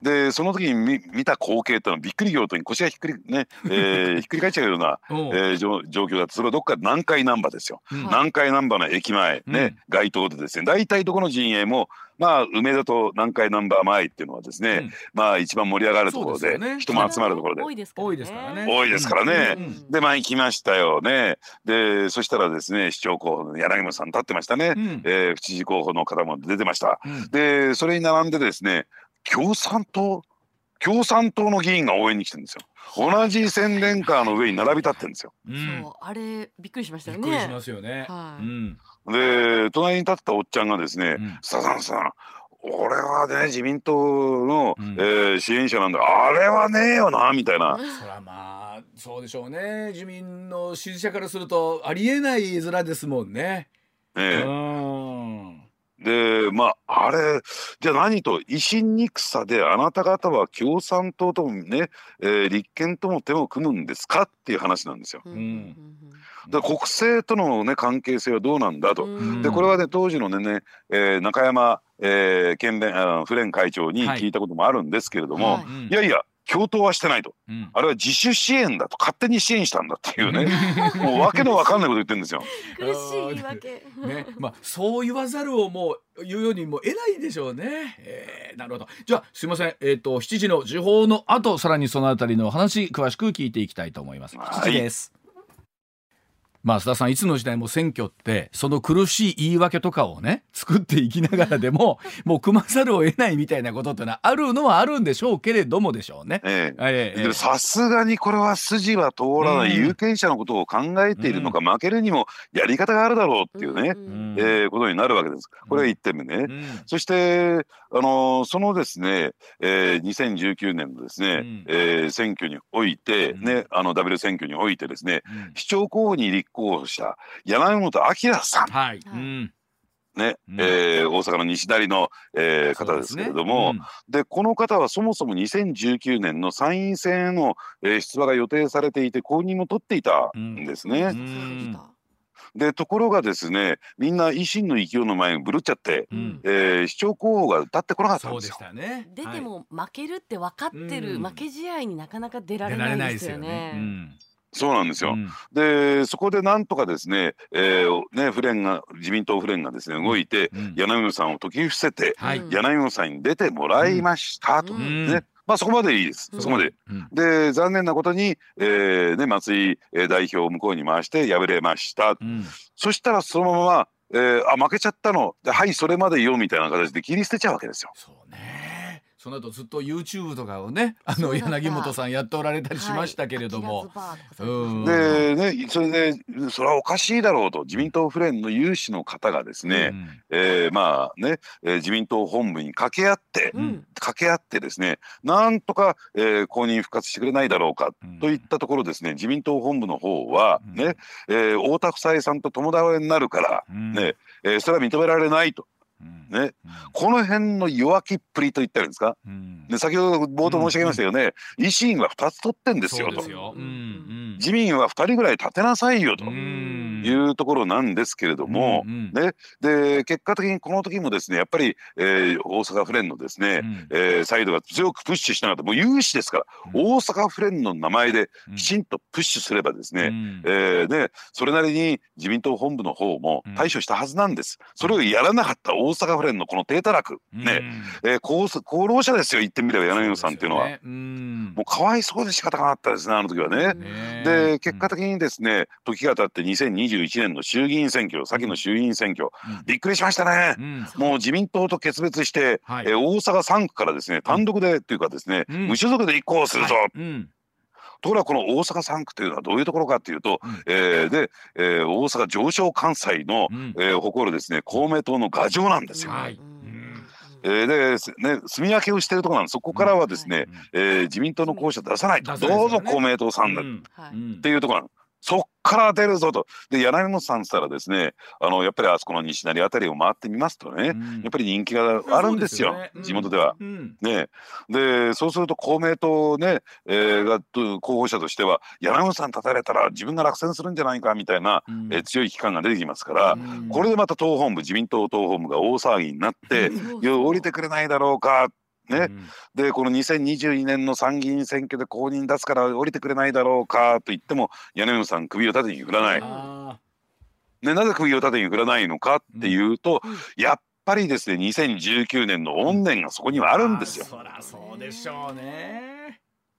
でその時に見見た光景ってのはびっくり仰天に腰がひっくりね、えーひっくり返っちゃうような、えー状状況だとそれはどっか南海難波ですよ。うん。南海難波の駅前ね、うん。街頭でですね。大体どこの陣営もまあ梅田と南海難波前っていうのはですね、うん。まあ一番盛り上がるところで人も集まるところで。多いですからね。多いですからね。多いですからね。うん。でまあ行きましたよね。でそしたらですね市長候補の柳本さん立ってましたね。うん。えー府知事候補の方も出てました。うん。でそれに並んでですね共産党共産党の議員が応援に来てるんですよ。同じ宣伝カーの上に並び立ってるんですよ。うんそうあれびっくりしましたよびっくりしねますよね。はいうんで隣に立ったおっちゃんがですねうん「佐々さん俺はね自民党の、うんえー支援者なんだあれはねえよなみたいな。そらまあそうでしょうね自民の支持者からするとありえない絵面ですもんね。ええうんでまああれじゃあ何と維新に草であなた方は共産党ともね、えー立憲とも手を組むんですかっていう話なんですよ。うん。で国政との、ね、関係性はどうなんだと。うん。でこれはね当時のねね、えー中山、えー県連あ府連会長にはい。聞いたこともあるんですけれども、はい。うん。い、やいや共闘はしてないとうんあれは自主支援だと勝手に支援したんだっていうねもう訳のわかんないこと言ってるんですよ。苦しい言い訳。ね、まあそう言わざるをもう言うようにも得ないでしょうね。えーなるほど。じゃあすいません。えっ、と7時の時報の後さらにそのあたりの話詳しく聞いていきたいと思います。はい7時です。まあ須田さんいつの時代も選挙ってその苦しい言い訳とかをね作っていきながらでも もう組まざるを得ないみたいなことってのはあるのはあるんでしょうけれどもでしょうね。ええ。ええさすがにこれは筋は通らないうん有権者のことを考えているのか、負けるにもやり方があるだろうっていうね、ん。えーことになるわけです。これが1点目ね。うん。そして、あのーそのですね、えー2019年のですね、うん。えー選挙において、うん。ね、あの W 選挙においてですね、うん。市長候補に立候補した柳本明さん、はい。ね、うん。えー大阪の西成の、えー方ですけれども、でこの方はそもそも2019年の参院選への、えー出馬が予定されていて公認も取っていたんですね。ん。でところがですねみんな維新の勢いの前にぶるっちゃって、うん。うんえー市長候補が立ってこなかったんそうですよ。ね。出ても負けるって分かってる、うん。負け試合になかなか出ら出られれなないいですすよねね。。うんそうなんですよ。うん。でそこでなんとかですね,、えーね府連が自民党府連がですね動いて、うん。柳本さんを解き伏せて、柳本さんに出てもらいましたと、うん。ね。まあそこまでいいです、うん。そこまで。うん。で残念なことに、えーね、松井えー代表を向こうに回して敗れました、うん。そしたらそのまま、えーあ負けちゃったの。ではいそれまでよみたいな形で切り捨てちゃうわけですよ。そう。ね。その後ずっと YouTube とかをね、あの柳本さんやっておられたりしましたけれども。うん。でねそれでそれはおかしいだろうと自民党府連の有志の方がですね、えーまあね、えー自民党本部に掛け合って、うん。うん掛け合ってですねなんとか、えー公認復活してくれないだろうかうん。といったところですね自民党本部の方はうん。ね、えー太田夫妻さんと共倒れになるから、うん。ねえーそれは認められないとうん。ね。この辺の弱気っぷりと言ったらいいんですか？うん。で先ほど冒頭申し上げましたよね、維新は2つ取ってんですよと。自民は2人ぐらい立てなさいよと。うんいうところなんですけれども、うんうんね、で結果的にこの時もですねやっぱり、えー大阪府連のですね、うん。えーサイドが強くプッシュしながらもう有志ですから、うん。大阪府連の名前できちんとプッシュすればですね、うん。えーでそれなりに自民党本部の方も対処したはずなんです、それをやらなかった大阪府連のこの低たらく、ね。えー功功労者ですよ言ってみれば柳野さんっていうのは。そうね。うん。もうかわいそうで仕方がなかったですねあの時はね。ねで結果的にですね時が経って2021年の衆議院選挙先の衆議院選挙。うん。びっくりしましたね。うん。もう自民党と決別して、はい。えー大阪3区からですね単独でっていうかですね、うん。無所属で立候補するぞ、はい。うん。ところがこの大阪3区というのはどういうところかっていうと、うん。えーで、えー大阪上昇関西の、うん。えー誇るですね公明党の牙城なんですよ。はい。うん。えーで、すね、住み分けをしているところなんです。そこからはですね、えー自民党の候補者出さないと、どうぞ公明党さんだ、っうん。はいうんてい。うところなの。そっから出るぞと。で柳本さんっつったらですねあのやっぱりあそこの西成あたりを回ってみますとね、うん。やっぱり人気があるんですよ。地元では。うん。ね、でそうすると公明党ね、えーがと候補者としては柳本さん立たれたら自分が落選するんじゃないかみたいな、うん。えー強い危機感が出てきますから、うん。これでまた党本部自民党党本部が大騒ぎになってうん「いや降りてくれないだろうか」ね、うん。でこの2022年の参議院選挙で公認出すから降りてくれないだろうかと言っても柳本さん首を縦に振らない。あね、なぜ首を縦に振らないのかっていうと、うん。やっぱりですね2019年の怨念がそこにーはあるんですよ。そりゃそうでしょうね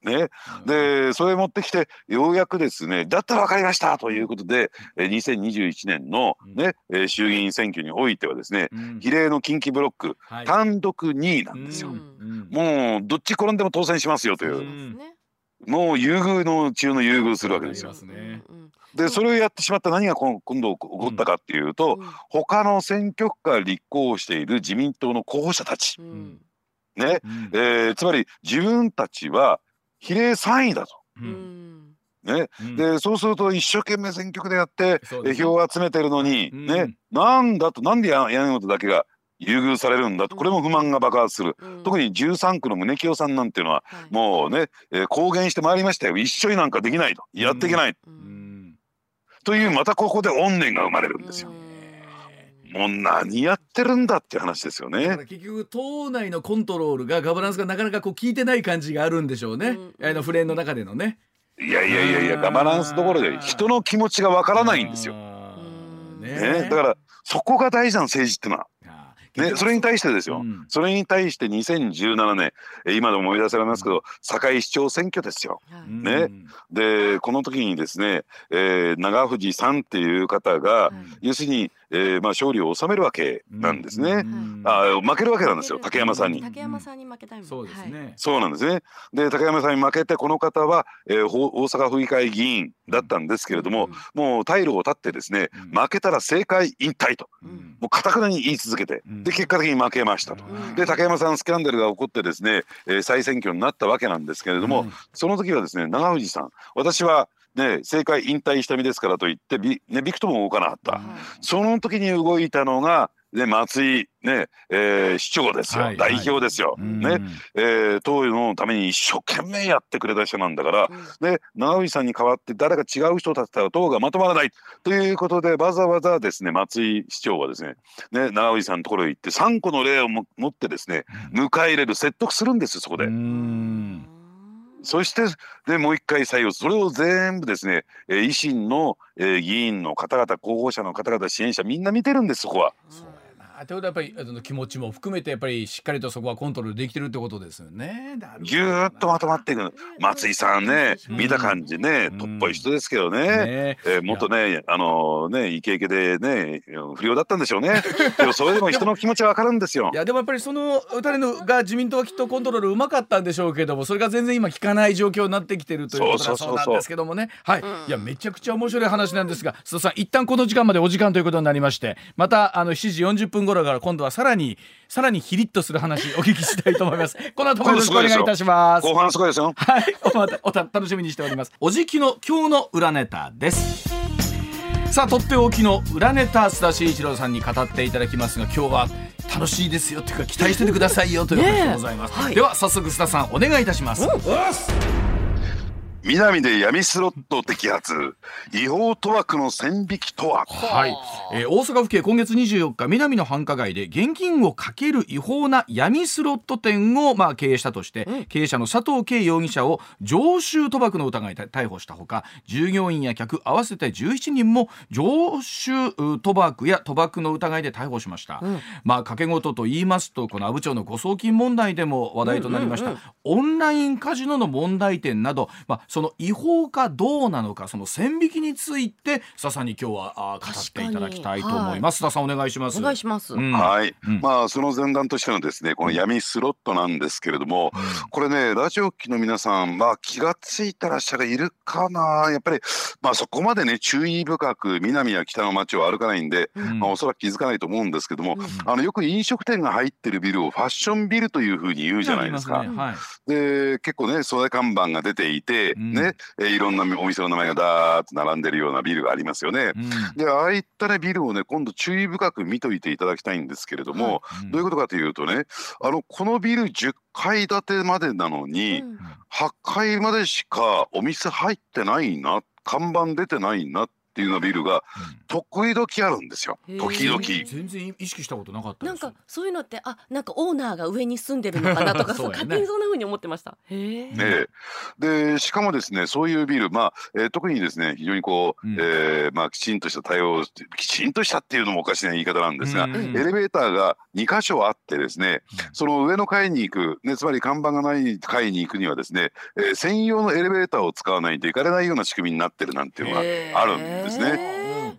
ね、でそれ持ってきてようやくですねだったら分かりました！ということでえー2021年の、ねえー衆議院選挙においてはですねうん。比例の近畿ブロックはい。単独2位なんですよ。うん。うん。もうどっち転んでも当選しますよという。もう優遇の中の優遇するわけですよ。でそれをやってしまった何がこ今度起こったかっていうと、うん。他の選挙区から立候補している自民党の候補者たち。ううんん。ね、うん。えーつまり自分たちは比例3位だと。ううん。んね、うん。でそうすると一生懸命選挙区でやって、ね。票を集めてるのに、うん。ね。なんだとなんでや柳本だけが優遇されるんだとこれも不満が爆発する、うん。特に13区の宗清さんなんていうのははい。もうね、えー公言してまいりましたよ。一緒になんかできないと。やっていけない、というまたここで怨念が生まれるんですよ。もう何やってるんだっていう話ですよね。結局党内のコントロールがガバナンスがなかなかこう効いてない感じがあるんでしょうね、うん。あのフレーンの中でのね。いやいやいやいやガバナンスどころで人の気持ちがわからないんですよ。ね、ね。だからそこが大事なの政治ってのは。ね、それに対してですよ、うん。それに対して2017年えー今でも思い出されますけど堺市長選挙ですよ。はい。うんね。でこの時にですね、えー長藤さんっていう方が、はい要するに、えーまあ、勝利を収めるわけなんですね。うんあ負けるわけなんですよ竹山さんに。竹山さんに負けたいもん。そうですね、そうなんですね。で竹山さんに負けてこの方は、えーほ大阪府議会議員だったんですけれども、もう退路を断ってですね、うん。負けたら政界引退と。うん。もう堅くなに言い続けて、うん。で結果的に負けましたと。うん。で竹山さんスキャンダルが起こってですね、えー再選挙になったわけなんですけれども、うん。その時はですね長藤さん私はね政界引退した身ですからと言ってびねびくとも動かなかった、うん。その時に動いたのがね松井ね、えー市長ですよ、はい。代表ですよ、うん。ね、えー党のために一生懸命やってくれた人なんだから、で長藤さんに代わって誰か違う人たら党がまとまらない。ということでわざわざですね松井市長はですねね長藤さんのところへ行って3個の例をも持ってですね迎え入れる説得するんですそこで。うんそしてでもう一回採用それを全部ですね、えー維新の、えー議員の方々候補者の方々支援者みんな見てるんですそこは。そうやなということはやっぱりあの気持ちも含めてやっぱりしっかりとそこはコントロールできてるってことですよね。ぎゅーっとまとまっていく松井さんねうん。見た感じねうん。とっぽい人ですけどね。ね。えー、もっとね、あのね、イケイケでね、不良だったんでしょうね。でも、それでも人の気持ちはわかるんですよ。い。やでもやっぱりその二人のが自民党はきっとコントロールうまかったんでしょうけどもそれが全然今効かない状況になってきてるということそうそうそうそう。だそうなんですけどもね。はい、いやめちゃくちゃ面白い話なんですが須田さん一旦この時間までお時間ということになりましてまたあの7時40分頃から今度はさらにさらにヒリッとする話お聞きしたいと思います。この後もよろしくお願いいたします。後半すごいですよ。はい、おおた楽しみにしております。おじきの今日の裏ネタです。さあとっておきの裏ネタ須田慎一郎さんに語っていただきますが今日は楽しいですよというか期待しててくださいよということでございます、はい。では早速須田さんお願いいたします、南で闇スロット摘発、違法賭博の線引きとは？はい、えー大阪府警今月24日南の繁華街で現金をかける違法な闇スロット店をまあ経営したとして、経営者の佐藤圭容疑者を常習賭博の疑いで逮捕したほか従業員や客合わせて11人も常習う賭博や賭博の疑いで逮捕しました、まあ掛け事と言いますとこの阿武町の誤送金問題でも話題となりました、オンラインカジノの問題点など、まあ、その違法かどうなのかその線引きについて須田さんに今日はあー語っていただきたいと思います、須田さんお願いします。お願いします。うん。はい、うん。まあその前段としてのですねこの闇スロットなんですけれども、これねラジオ機の皆さんまあ気がついたらっしゃがいるかな。やっぱりまあそこまでね注意深く南や北の街を歩かないんで、うん。まあおそらく気づかないと思うんですけども、あのよく飲食店が入ってるビルをファッションビルというふうに言うじゃないですか。すね。はい。で結構ね袖看板が出ていて、うんね。えーいろんなお店の名前がダーッと並んでるようなビルがありますよね。うん。でああいったねビルをね今度注意深く見といていただきたいんですけれども、うん。どういうことかというとねあのこのビル10階建てまでなのに、うん。8階までしかお店入ってないな看板出てないなっていうようなビルが時々あるんですよ。へー。時々。全然意識したことなかったです。なんかそういうのってあなんかオーナーが上に住んでるのかなとか そうやね。勝手にそんな風に思ってました。へえ。ねえ、でしかもですねそういうビル、まあえー特にですね非常にこう、うん。えーまあ、きちんとした対応きちんとしたっていうのもおかしな言い方なんですが、うんエレベーターが2箇所あってですね、その上の階に行く、ね、つまり看板がない階に行くにはですね、えー専用のエレベーターを使わないと行かれないような仕組みになってるなんていうのがあるんですね。ね。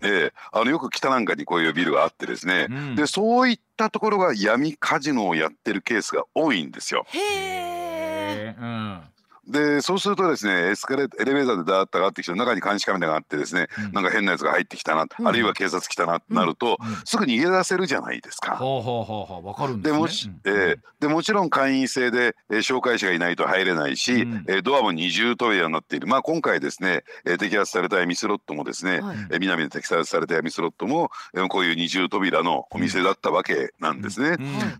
えーあのよく北なんかにこういうビルがあってですね、うんでそういったところが闇カジノをやってるケースが多いんですよ。へえ。へーうんでそうするとですねエスカレエレベーターでダーッと上がってきて中に監視カメラがあってですね、うん。なんか変なやつが入ってきたな、うん。あるいは警察来たなってなると、うん。すぐ逃げ出せるじゃないですか。ほうほうほうほうわかるんでね。ですもし、うん。えーでもちろん会員制で、えー紹介者がいないと入れないし、うん。えードアも二重扉になっている、まあ、今回ですね、えー摘発されたエミスロットもですね、はい。えー南で摘発されたエミスロットも、えーこういう二重扉のお店だったわけなんですね。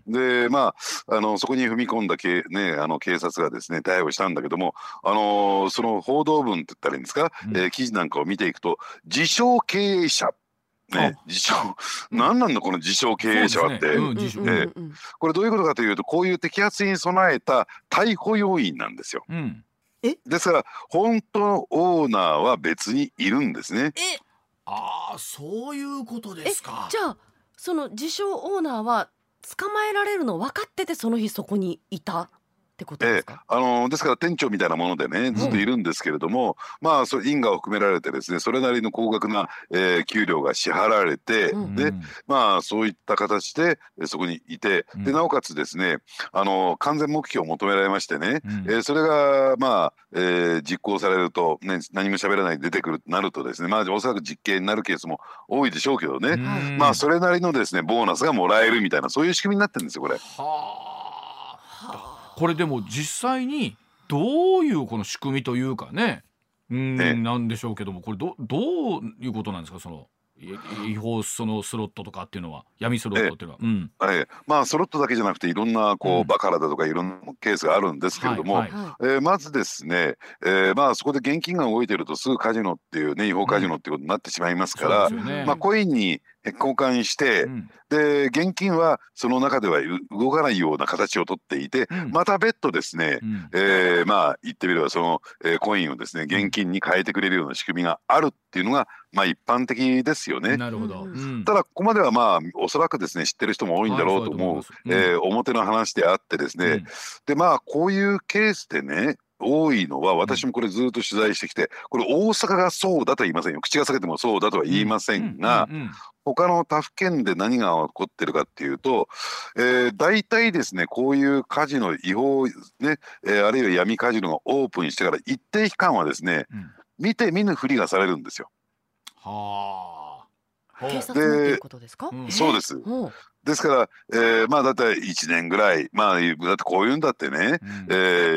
でまあ、あのそこに踏み込んだけ、ね、あの警察がですね逮捕したんだけども、あのーその報道文って言ったらいいんですか、うん。えー記事なんかを見ていくと自称経営者、ね、自称。何なんだこの自称経営者はって、ね。うん自称。うんうんうん。これどういうことかというとこういう摘発に備えた逮捕要員なんですよ。うん。ですから本当のオーナーは別にいるんですね。え？ああそういうことですか。じゃあその自称オーナーは捕まえられるの分かっててその日そこにいた？ってことでええ。すか、あのですから店長みたいなものでねずっといるんですけれども、まあそれ因果を含められてですねそれなりの高額な、えー給料が支払われて、うん。でまあそういった形でえーそこにいて、うん。でなおかつですねあの完全目標を求められましてね、うん。えーそれがまあ、えー実行されると、ね、何も喋らないで出てくるとなるとですねまあおそらく実刑になるケースも多いでしょうけどね、うん。まあそれなりのですねボーナスがもらえるみたいなそういう仕組みになってるんですよこれ。はあこれでも実際にどういうこの仕組みというかねうん、ええなんでしょうけどもこれどどういうことなんですか？そのい違法そのスロットとかっていうのは闇スロットっていうのは、うん。ええ。まあスロットだけじゃなくていろんなこう、うん。バカラだとかいろんなケースがあるんですけれども、はいはえーまずですね、えーまあそこで現金が動いてるとすぐカジノっていうね違法カジノっていうことになってしまいますから、まあコインに交換して、うん。で現金はその中ではう動かないような形をとっていて、うん。また別途ですね、うん。えーまあ言ってみればその、えーコインをですね現金に変えてくれるような仕組みがあるっていうのがまあ一般的ですよね。なるほど、うん。うん。ただここまではまあおそらくですね知ってる人も多いんだろうと思う、はいそうだと思います。えー表の話であってですね、うん。でまあこういうケースでね多いのは私もこれずっと取材してきてこれ大阪がそうだとは言いませんよ。口が裂けてもそうだとは言いませんが、うんうん。他の他府県で何が起こってるかっていうと、えー、大体ですねこういうカジノ違法ね、えーあるいは闇カジノがオープンしてから一定期間はですねうん。見て見ぬふりがされるんですよ。はあ警察もっていうことですか、そうです。ですから、えーまあだいたい1年ぐらいまあだってこういうんだってね、うん。え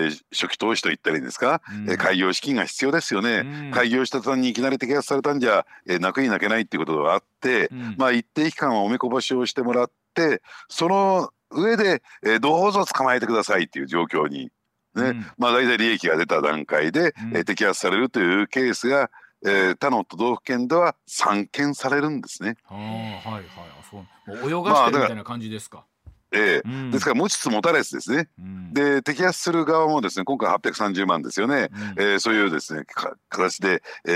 ー初期投資と言ったらいいんですか、うん。えー開業資金が必要ですよね。うん。開業した途端にいきなり摘発されたんじゃ、えー泣くに泣けないっていうことがあって、うん。まあ一定期間はおめこぼしをしてもらってその上で、えーどうぞ捕まえてくださいっていう状況に、ね。うん。まあ大体利益が出た段階で、うん。えー摘発されるというケースが、えー他の都道府県では散見されるんですね。はあはいはい。あそう。泳がしてるみたいな感じですか、えーうん。ですから持ちつ持たれつですね。うん。で摘発する側もですね今回830万ですよね。うん。えーそういうですねか形で、え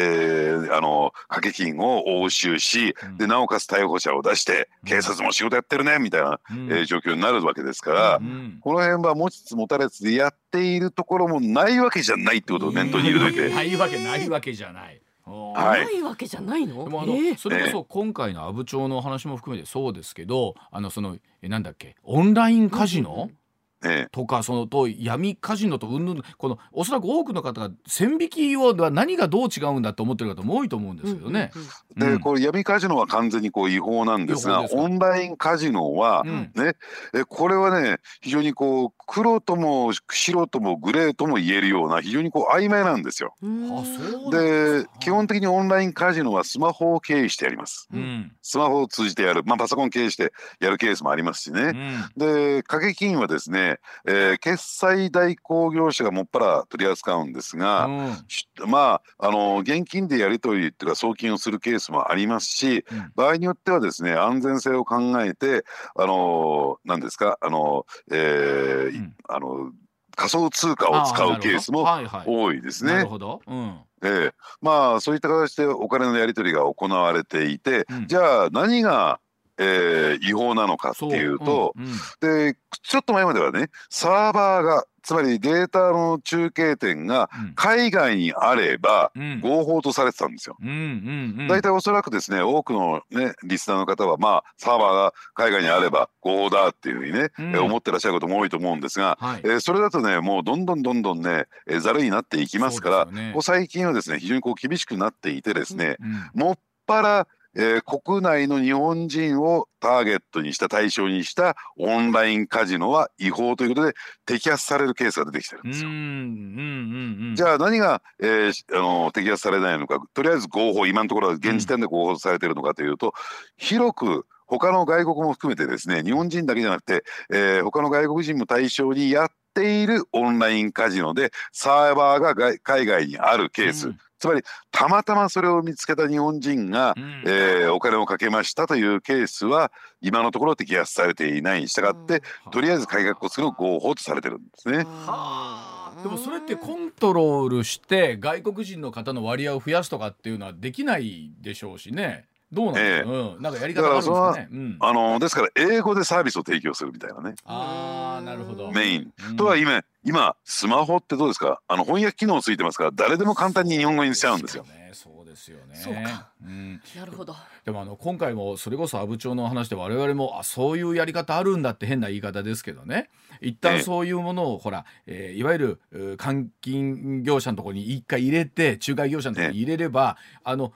ーあの掛け金を押収し、うん。でなおかつ逮捕者を出してうん。警察も仕事やってるねみたいな、うん。えー状況になるわけですから、うん。この辺は持ちつ持たれつでやっているところもないわけじゃないってことを念頭に入れといて。ないわけないわけじゃない。ははい。ないわけじゃないの？でもあの、ええ。それこそ今回の阿武町の話も含めてそうですけどあのそのえなんだっけ？オンラインカジノ、えとかそのと闇カジノとうんぬんこのおそらく多くの方が線引きを何がどう違うんだと思ってる方も多いと思うんですけどね。うんでこれ闇カジノは完全にこう違法なんですが違法ですか？オンラインカジノは、うん。ねえこれはね非常にこう黒とも白ともグレーとも言えるような非常にこう曖昧なんですよ。あそうなんでですか。基本的にオンラインカジノはスマホを経由してやります。うん。スマホを通じてやる、まあ、パソコン経由してやるケースもありますしね。うん。で掛け金はですね、えー決済代行業者がもっぱら取り扱うんですが、うん。しまああの現金でやり取りっていうか送金をするケースもありますし、うん。場合によってはですね安全性を考えてあの何ですかあの、えーうん。あの仮想通貨を使うケースも多いですね。なるほど。うん。ええまあそういった形でお金のやり取りが行われていて、うん。じゃあ何がえー違法なのかっていうと、うんうん。でちょっと前まではねサーバーがつまりデータの中継点がうん。海外にあればうん。合法とされてたんですよ。うんうんうん。大体おそらくですね多くのねリスナーの方はまあサーバーが海外にあれば合法だっていうふうにね、うん。えー思ってらっしゃることも多いと思うんですが、はい。えーそれだとねもうどんどんどんどんねえーざるになっていきますからね。最近はですね非常にこう厳しくなっていてですね、うん。もっぱら、えー国内の日本人をターゲットにした対象にしたオンラインカジノは違法ということで摘発されるケースが出てきてるんですよ。うんうんうんうんじゃあ何が、えーしあの摘発されないのか。とりあえず合法今のところは現時点で合法されているのかというと、広く他の外国も含めてですね日本人だけじゃなくて、えー他の外国人も対象にやっているオンラインカジノでサーバーが外海外にあるケース、うんつまりたまたまそれを見つけた日本人が、うん。えーお金をかけましたというケースは今のところ摘発されていない。に従って、とりあえず海外国する合法とされてるんですね。はあ。でもそれってコントロールして外国人の方の割合を増やすとかっていうのはできないでしょうしねどうなんですか、えうん、なんかやり方があるんですかね、うん、あのですから英語でサービスを提供するみたいなね。あーなるほど。メイン。うん。とは今今スマホってどうですか？あの翻訳機能ついてますから誰でも簡単に日本語にしちゃうんですよ。ねそうですよね。そうか。うん、なるほど。でもあの今回もそれこそ阿武町の話で我々もあそういうやり方あるんだって変な言い方ですけどね。一ええ。旦そういうものをほら、えーいわゆる換金業者のところに一回入れて仲介業者のところに入れれば、あの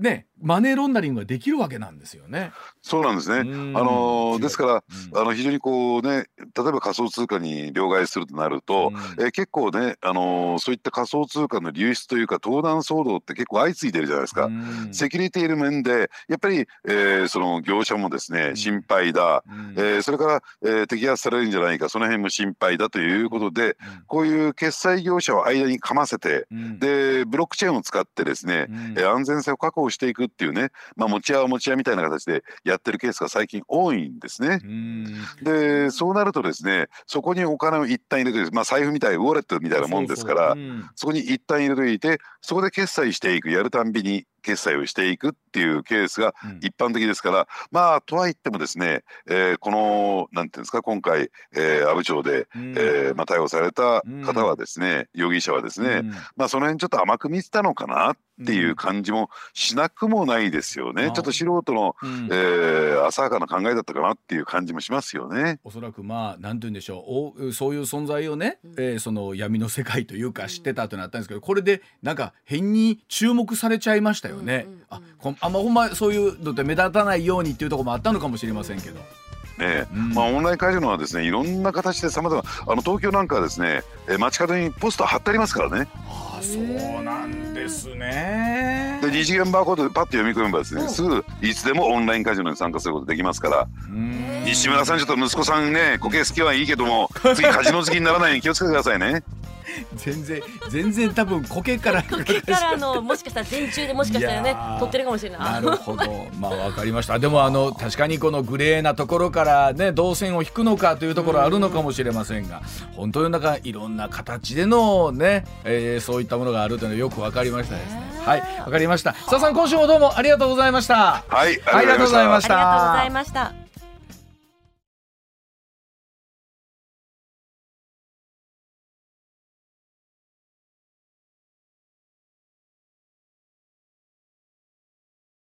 ねマネーロンダリングができるわけなんですよね。そうなんですね。うん。あのですからうん。あの非常にこうね例えば仮想通貨に両替するとなると、うん。えー結構ねあのそういった仮想通貨の流出というか盗難騒動って結構相次いでるじゃないですか。うん。セキュリティの面でやっぱり、えーその業者もですねん。心配だ、うん。えーそれから、えー摘発されるんじゃないかその辺も心配だということでこういう決済業者を間にかませてうん。でブロックチェーンを使ってですね、うん。えー安全性を確保していくっていうね、まあ、持ち屋は持ち屋みたいな形でやってるケースが最近多いんですね。うん。でそうなるとですねそこにお金を一旦入れて、まあ、財布みたいウォレットみたいなもんですからそこに一旦入れておいてそこで決済していくやるたんびに決済をしていくっていうケースがうん。一般的ですからまあとは言ってもですね、えーこのなんていうんですか今回、えー阿武町で、うん。えーまあ、逮捕された方はですね、容疑者はですね、うん。まあその辺ちょっと甘く見てたのかなっていう感じもしなくもないですよね、うんちょっと素人の、うん。えー浅はかな考えだったかなっていう感じもしますよね。おそらくまあなんて言うんでしょう。おそういう存在をね、えーその闇の世界というか知ってたとなったんですけどこれでなんか変に注目されちゃいましたよね。うんうんうん。あこんあんまほんまそういうのって目立たないようにっていうところもあったのかもしれませんけど。ねうん。まあ、オンラインカジノはですねいろんな形でさまざまあの東京なんかはですね、えー街角にポスター貼ってありますからね。ああそうなんですね。で二次元バーコードでパッと読み込めばですね、すぐいつでもオンラインカジノに参加することできますからうん西村さんちょっと息子さんね苔好きはいいけども次カジノ好きにならないように気をつけてくださいね。全然全然多分苔から 苔からのもしかしたら電柱でもしかしたらね取ってるかもしれないなるほど、まあわかりました。でもあの確かにこのグレーなところからね動線を引くのかというところあるのかもしれませんが、本当になんかいろんな形でのね、えーそういったものがあるというのはよくわかりましたですね。はい、わかりました。佐々さん今週もどうもありがとうございました。はい、ありがとうございましありがとうございました